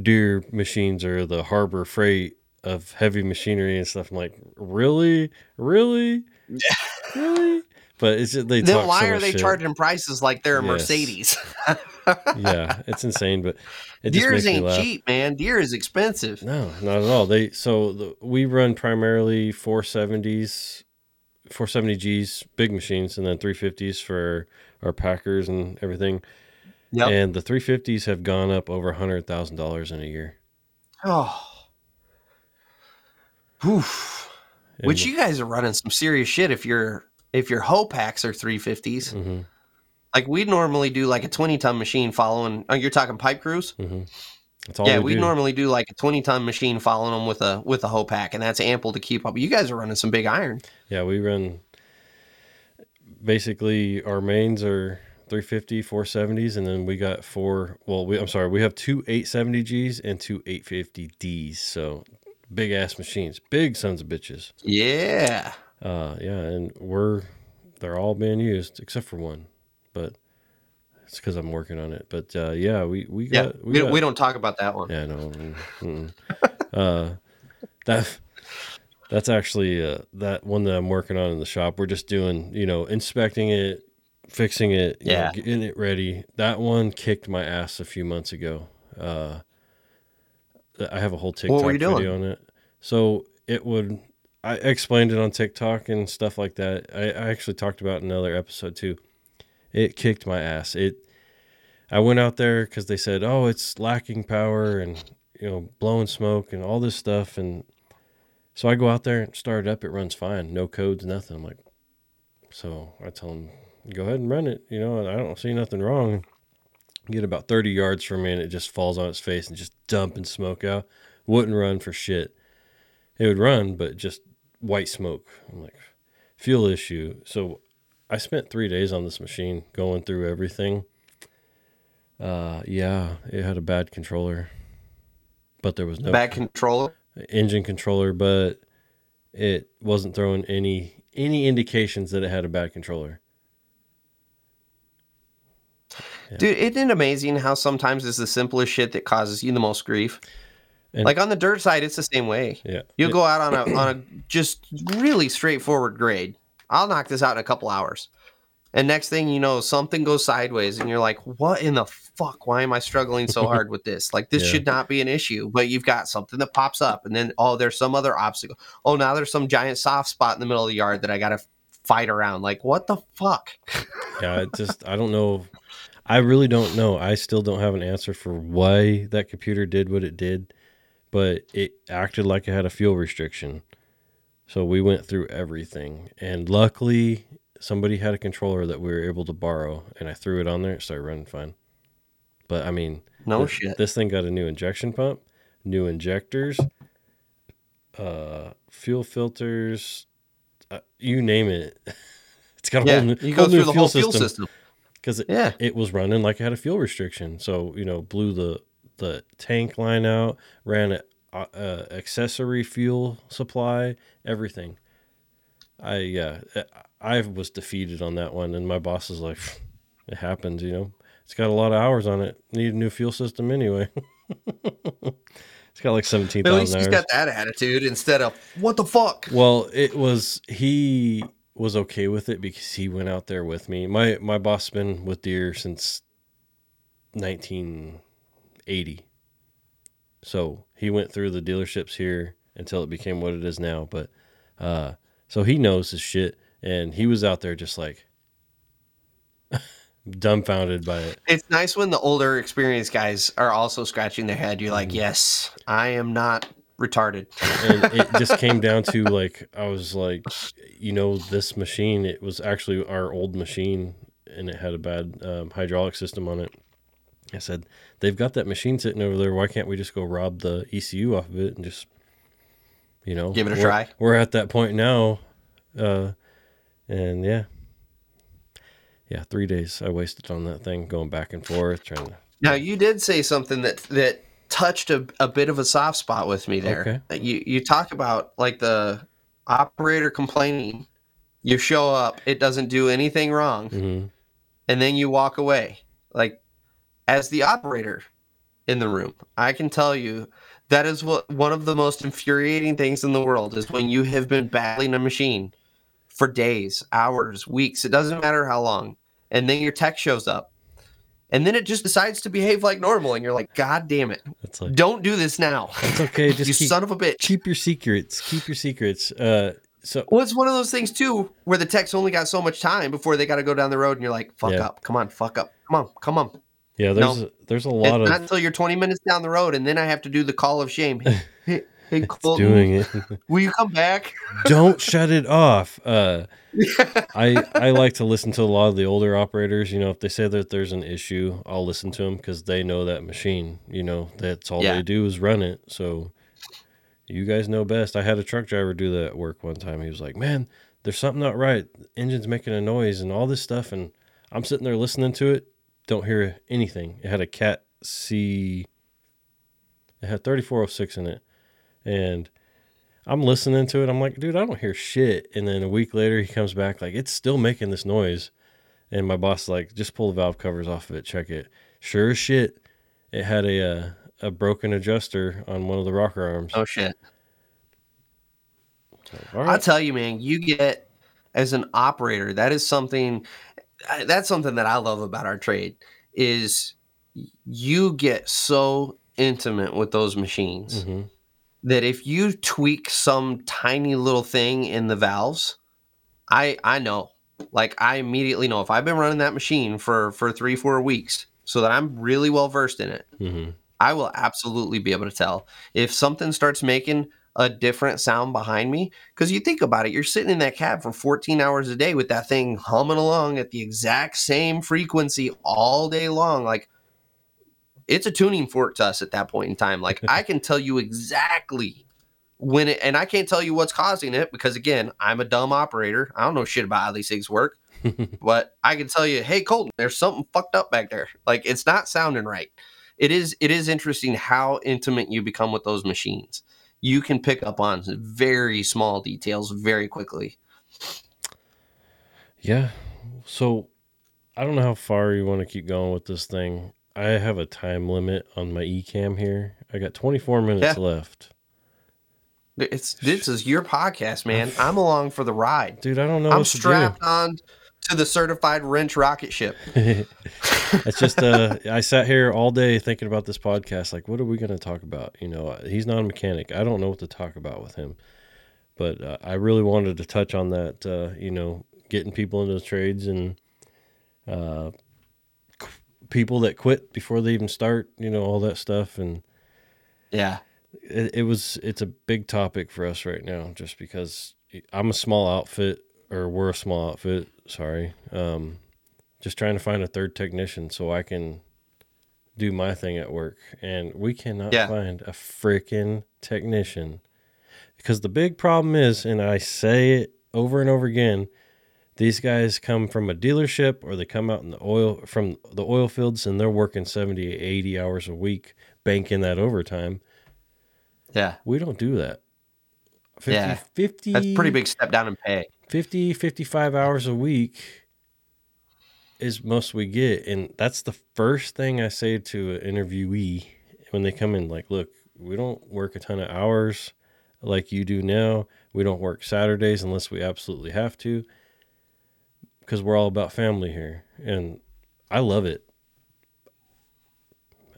Deere machines are the harbor freight of heavy machinery and stuff. I'm like, really? Really? really? But it's just, they Then why so are they shit. charging prices like they're a Yes. Mercedes? Yeah, it's insane, but it Deeres ain't cheap, man. Deere is expensive. No, not at all. They so the, we run primarily 470s, 470Gs, big machines, and then 350s for our Packers and everything. Yep. And the 350s have gone up over a hundred thousand dollars in a year. oh. Oof. And Which you guys are running some serious shit if your if your hoe packs are 350s. Mhm, Like we'd normally do like a 20 ton machine following oh, you're talking pipe crews? mhm. That's all yeah, we, we do. normally do like a 20 ton machine following them with a with a hoe pack and that's ample to keep up. You guys are running some big iron. yeah, we run. Basically, our mains are 350, 470s, and then we got four. Well, we, I'm sorry, we have two 870Gs and two 850Ds. So big ass machines, big sons of bitches. Yeah. Uh, yeah, and we're they're all being used except for one, but it's because I'm working on it. But uh, yeah, we we Yeah. got We, got, we don't talk about that one. yeah no uh, that that's actually uh, that one that I'm working on in the shop. We're just doing you know inspecting it, fixing it, you know, Yeah. getting it ready. That one kicked my ass a few months ago. Uh, I have a whole TikTok What were you doing? video on it. So it would. I explained it on TikTok and stuff like that. I, I actually talked about another episode too. It kicked my ass. It. I went out there because they said, "Oh, it's lacking power and you know blowing smoke and all this stuff." And so I go out there and start it up. It runs fine, no codes, nothing. I'm like, so I tell them, "Go ahead and run it." You know, I don't see nothing wrong. Get about 30 yards from me and it just falls on its face and just dumping smoke out. Wouldn't run for shit. It would run, but just white smoke. I'm like, fuel issue. So I spent three days on this machine going through everything. Uh, yeah, it had a bad controller, but there was no Bad controller. engine controller, but it wasn't throwing any any indications that it had a bad controller. Yeah. Dude, isn't it amazing how sometimes it's the simplest shit that causes you the most grief? And- like on the dirt side, it's the same way. Yeah, You'll It- go out on a on a just really straightforward grade. I'll knock this out in a couple hours. And next thing you know, something goes sideways and you're like, what in the fuck? Why am I struggling so hard with this? Like this Yeah. should not be an issue. But you've got something that pops up and then oh, there's some other obstacle. Oh, now there's some giant soft spot in the middle of the yard that I gotta fight around. Like, what the fuck? yeah. It just I don't know. I really don't know. I still don't have an answer for why that computer did what it did, but it acted like it had a fuel restriction. So we went through everything, and luckily somebody had a controller that we were able to borrow, and I threw it on there. It started running fine. But I mean, No Th- Oh, shit. This thing got a new injection pump, new injectors, uh, fuel filters, uh, you name it. It's got a Yeah, whole new, you go through the whole fuel system. because it, Yeah. it was running like it had a fuel restriction. So you know, blew the the tank line out, ran a uh, uh, accessory fuel supply, everything. I yeah, I was defeated on that one, and my boss is like, "It happens, you know. It's got a lot of hours on it. Need a new fuel system anyway." It's got like seventeen At least thousand he's hours. got that attitude instead of what the fuck. Well, it was he was okay with it because he went out there with me. My my boss been with Deere since 1980. So, he went through the dealerships here until it became what it is now, but uh so he knows his shit and he was out there just like dumbfounded by it. It's nice when the older experienced guys are also scratching their head. You're like, Mhm. yes, I am not retarded. and it just came down to like I was like, you know, this machine. It was actually our old machine, and it had a bad um, hydraulic system on it. I said they've got that machine sitting over there. Why can't we just go rob the ECU off of it and just, you know, Give it a we're- try? We're at that point now, uh, and yeah, yeah, three days I wasted on that thing, going back and forth trying to. Now you did say something that that touched a, a bit of a soft spot with me there. You you talk about like the operator complaining. You show up, it doesn't do anything wrong, Mhm. and then you walk away. Like as the operator in the room, I can tell you that is what one of the most infuriating things in the world is when you have been battling a machine for days, hours, weeks, it doesn't matter how long. And then your tech shows up. And then it just decides to behave like normal and you're like, God damn it. Like Don't do this now. it's okay. Just you keep son of a bitch. keep your secrets. Keep your secrets. Uh, so Well, it's one of those things too where the tech's only got so much time before they got to go down the road and you're like, fuck Yeah. up. Come on, fuck up. Come on, come on. Yeah, there's No. there's a lot it's of not until you're 20 minutes down the road and then I have to do the call of shame. Hey, hey, Colton, doing it. will you come back? Don't shut it off. Uh, I I like to listen to a lot of the older operators. You know, if they say that there's an issue, I'll listen to them because they know that machine. You know, that's all Yeah. they do is run it. So you guys know best. I had a truck driver do that work one time. He was like, "Man, there's something not right. The engine's making a noise and all this stuff." And I'm sitting there listening to it. Don't hear anything. It had a Cat C. It had 3406 in it, and I'm listening to it. I'm like, dude, I don't hear shit. And then a week later, he comes back like, it's still making this noise. And my boss is like, just pull the valve covers off of it, check it. Sure as shit, it had a uh, a broken adjuster on one of the rocker arms. Oh shit. All I'll tell you, man, you get as an operator, that is something that's something that I love about our trade is you get so intimate with those machines Mhm. that if you tweak some tiny little thing in the valves, I I know. Like I immediately know if I've been running that machine for for 3 4 weeks so that I'm really well versed in it. Mhm. I will absolutely be able to tell if something starts making a different sound behind me. Because you think about it, you're sitting in that cab for 14 hours a day with that thing humming along at the exact same frequency all day long. Like, it's a tuning fork to us at that point in time. Like, I can tell you exactly when it, and I can't tell you what's causing it because, again, I'm a dumb operator. I don't know shit about how these things work but I can tell you, hey Colton, there's something fucked up back there. Like it's not sounding right. It is it is interesting how intimate you become with those machines. You can pick up on very small details very quickly. Yeah. So I don't know how far you want to keep going with this thing. I have a time limit on my eCam here. I got 24 minutes Yeah. left. It's this is your podcast, man. I'm along for the ride. Dude, I don't know I'm what to do. strapped on to the certified wrench rocket ship. it's just uh i sat here all day thinking about this podcast like what are we going to talk about? You know he's not a mechanic. I don't know what to talk about with him. But uh, i really wanted to touch on that uh you know getting people into the trades and uh qu- people that quit before they even start you know all that stuff. And Yeah. it, it was it's a big topic for us right now just because i'm a small outfit or we're a small outfit sorry um just trying to find a third technician so i can do my thing at work and we cannot Yeah. find a freaking technician because the big problem is and i say it over and over again these guys come from a dealership or they come out in the oil from the oil fields and they're working 70 80 hours a week banking that overtime Yeah. we don't do that. 50, Yeah. 50, That's a pretty big step down in pay. 50, 55 hours a week is most we get. And that's the first thing I say to an interviewee when they come in like, look, we don't work a ton of hours like you do now. We don't work Saturdays unless we absolutely have to because we're all about family here. And I love it.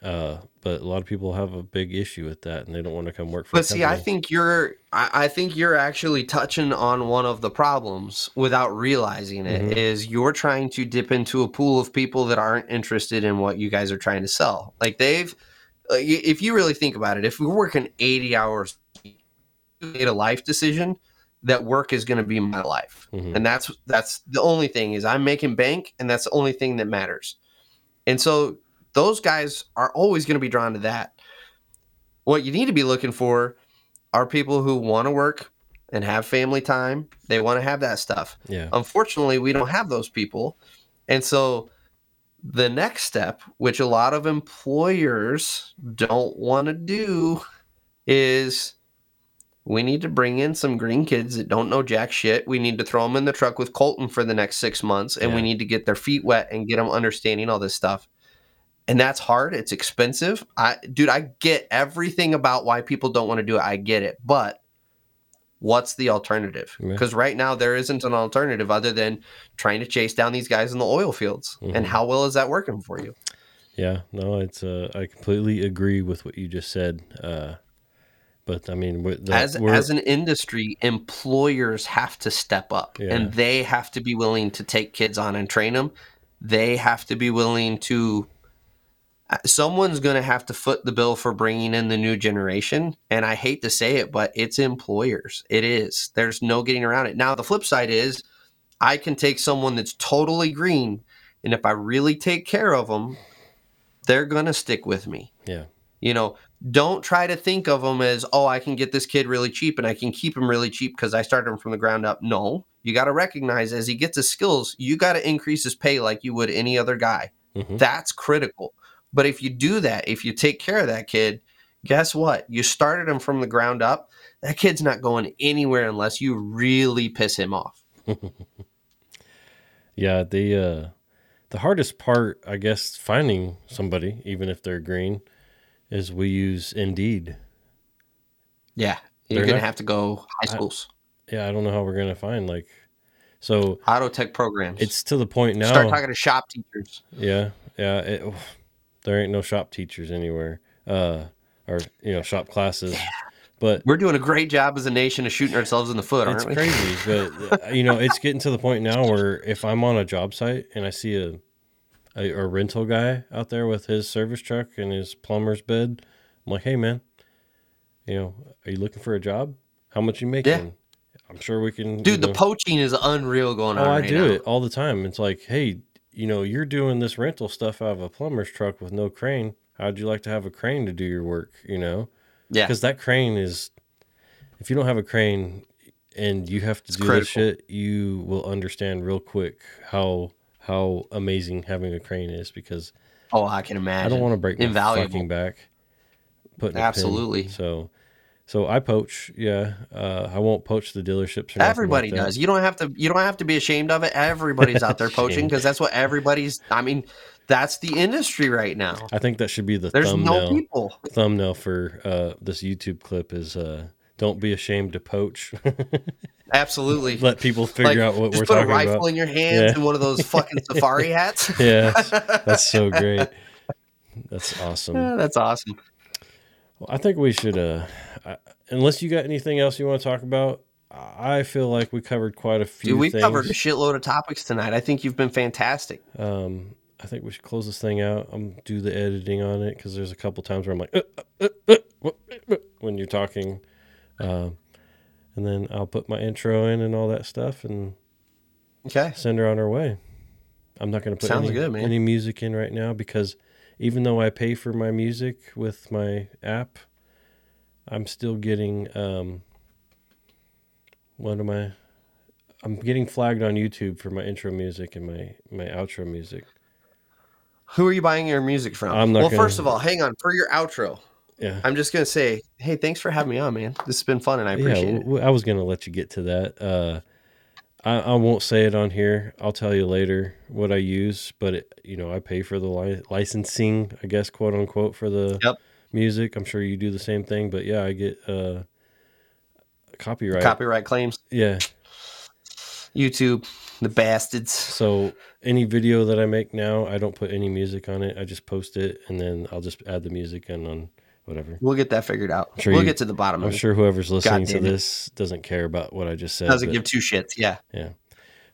Uh, but a lot of people have a big issue with that and they don't want to come work for But see, I think you're I, I think you're actually touching on one of the problems without realizing it. Mhm. Is you're trying to dip into a pool of people that aren't interested in what you guys are trying to sell. Like they've like if you really think about it, if we're working 80 hours made a life decision that work is going to be my life. Mhm. And that's that's the only thing is I'm making bank and that's the only thing that matters. And so those guys are always going to be drawn to that. What you need to be looking for are people who want to work and have family time. They want to have that stuff. Yeah. Unfortunately, we don't have those people. And so the next step, which a lot of employers don't want to do, is we need to bring in some green kids that don't know jack shit. We need to throw them in the truck with Colton for the next six months, and we need to get their feet wet and get them understanding all this stuff. And that's hard. It's expensive. I, dude, I get everything about why people don't want to do it. I get it, but what's the alternative? Yeah. Because right now there isn't an alternative other than trying to chase down these guys in the oil fields. Mhm. And how well is that working for you? Yeah, no, it's uh, I completely agree with what you just said. Uh, but I mean, the, as as an industry, employers have to step up, Yeah. and they have to be willing to take kids on and train them. They have to be willing to. Uh, Someone's going to have to foot the bill for bringing in the new generation, and I hate to say it, but it's employers. It is. There's no getting around it. Now, the flip side is, I can take someone that's totally green, and if I really take care of them, they're going to stick with me. yeah, You know, don't try to think of them as, oh, I can get this kid really cheap and I can keep him really cheap because I started him from the ground up. No, you got to recognize as he gets his skills, you got to increase his pay like you would any other guy. Mhm. That's critical. But if you do that, if you take care of that kid, guess what? You started him from the ground up. That kid's not going anywhere unless you really piss him off. yeah. The uh, the hardest part, I guess, finding somebody, even if they're green, is we use Indeed. Yeah. You're They're going to not- have to go high I- schools, Yeah, I don't know how we're gonna find like. So auto tech programs. it's to the point now. Start talking to shop teachers. Yeah, yeah. It, there ain't no shop teachers anywhere, uh, or you know, shop classes. But We're doing a great job as a nation of shooting ourselves in the foot, aren't it's we? crazy. But uh, you know, it's getting to the point now where if I'm on a job site and I see a, a a rental guy out there with his service truck and his plumber's bed, I'm like, hey man, you know, are you looking for a job? How much you making? I'm sure we can. you Dude, the poaching is unreal going Oh, on. I right do now. it all the time. It's like, hey, you know, you're doing this rental stuff out of a plumber's truck with no crane. How'd you like to have a crane to do your work? You know, Yeah. because that crane is, if you don't have a crane and you have to It's do critical. this shit, you will understand real quick how how amazing having a crane is. Because Oh, I can imagine. I don't want to break my Invaluable. fucking back. Putting a pin. Absolutely. So, so I poach. Yeah, uh, I won't poach the dealerships. Or Everybody like does. You don't have to. You don't have to be ashamed of it. Everybody's out there poaching because that's what everybody's. I mean, that's the industry right now. I think that should be the There's thumbnail. no people. thumbnail for uh, this YouTube clip is uh, "Don't be ashamed to poach." Absolutely. Let people figure Like, out what we're talking about. put a rifle about. in your hands Yeah. and one of those fucking safari hats. Yeah, that's so great. That's awesome. Yeah, that's awesome. Well, I think we should, uh, I, unless you got anything else you want to talk about, I feel like we covered quite a few Dude, we've things. covered a shitload of topics tonight. I think you've been fantastic. Um, I think we should close this thing out. I'm do the editing on it because there's a couple times where I'm like, uh, uh, uh, uh, uh, when you're talking, um, and then I'll put my intro in and all that stuff and Okay. send her on her way. I'm not going to put Sounds any, good, man. any music in right now because even though I pay for my music with my app, I'm still getting um, what am I? I'm getting flagged on YouTube for my intro music and my my outro music. Who are you buying your music from? I'm not well, gonna- first of all, hang on for your outro. Yeah. I'm just gonna say, hey, thanks for having me on, man. This has been fun, and I appreciate yeah, it. I was gonna let you get to that. Uh, I, I won't say it on here. I'll tell you later what I use, but it, you know, I pay for the li- licensing, I guess, quote unquote, for the Yep. music. I'm sure you do the same thing, but yeah, I get uh, copyright. Copyright claims. Yeah. YouTube, the bastards. So any video that I make now, I don't put any music on it. I just post it, and then I'll just add the music and on whatever. We'll get that figured out. sure we'll you- get to the bottom of it. I'm sure whoever's listening to this doesn't care about what I just said. Doesn't but- give two shits. Yeah. Yeah.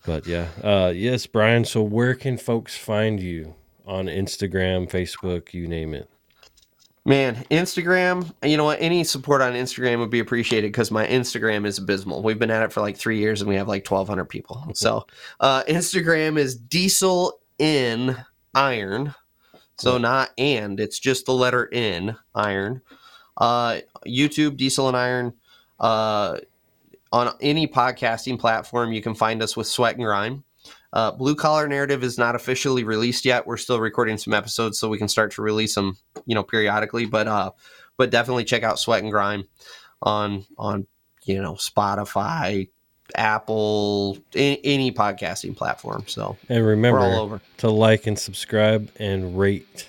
But yeah. Uh yes, Bryan. So where can folks find you? On Instagram, Facebook, you name it. Man, Instagram, you know what? Any support on Instagram would be appreciated because my Instagram is abysmal. We've been at it for like three years and we have like 1,200 people. So, uh, Instagram is diesel in iron. So, not and, it's just the letter N, iron. Uh, YouTube, diesel and iron. Uh, on any podcasting platform, you can find us with Sweat and Grime. Uh, Blue Collar Narrative is not officially released yet. We're still recording some episodes so we can start to release them, you know, periodically. But uh, but definitely check out Sweat and Grime on on you know Spotify, Apple, any, any podcasting platform. So And remember all over. to like and subscribe and rate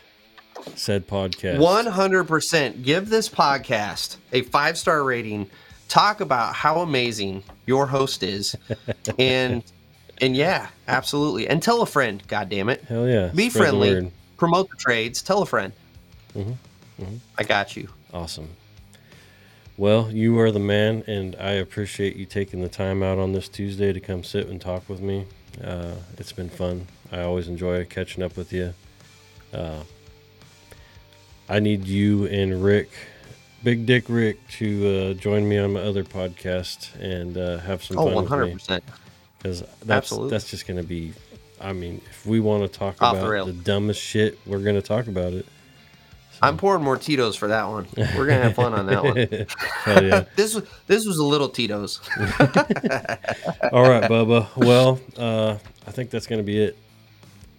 said podcast. One hundred percent. Give this podcast a five star rating. Talk about how amazing your host is, and and yeah, absolutely. And tell a friend. God damn it. Hell yeah. Be Spread friendly. word. Promote the trades. Tell a friend. Mhm, mhm. I got you. Awesome. Well, you are the man, and I appreciate you taking the time out on this Tuesday to come sit and talk with me. Uh, it's been fun. I always enjoy catching up with you. Uh, I need you and Rick, Big Dick Rick, to uh, join me on my other podcast and uh, have some Oh, fun one with hundred me percent. because that's Absolutely. that's just going to be. I mean, if we want to talk Off about rails. the dumbest shit, we're going to talk about it. I'm pouring more Tito's for that one. We're gonna have fun on that one. Hell yeah. this was this was a little Tito's. All right, Bubba. Well, uh, I think that's going to be it.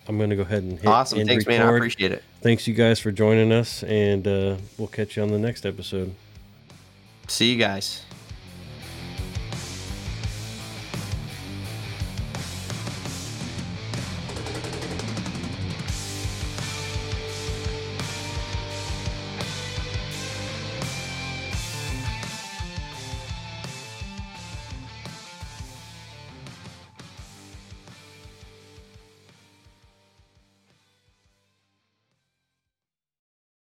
I'm going to go ahead and hit awesome. end Thanks, man. I appreciate it. Thanks, you guys, for joining us, and uh, we'll catch you on the next episode. See you guys.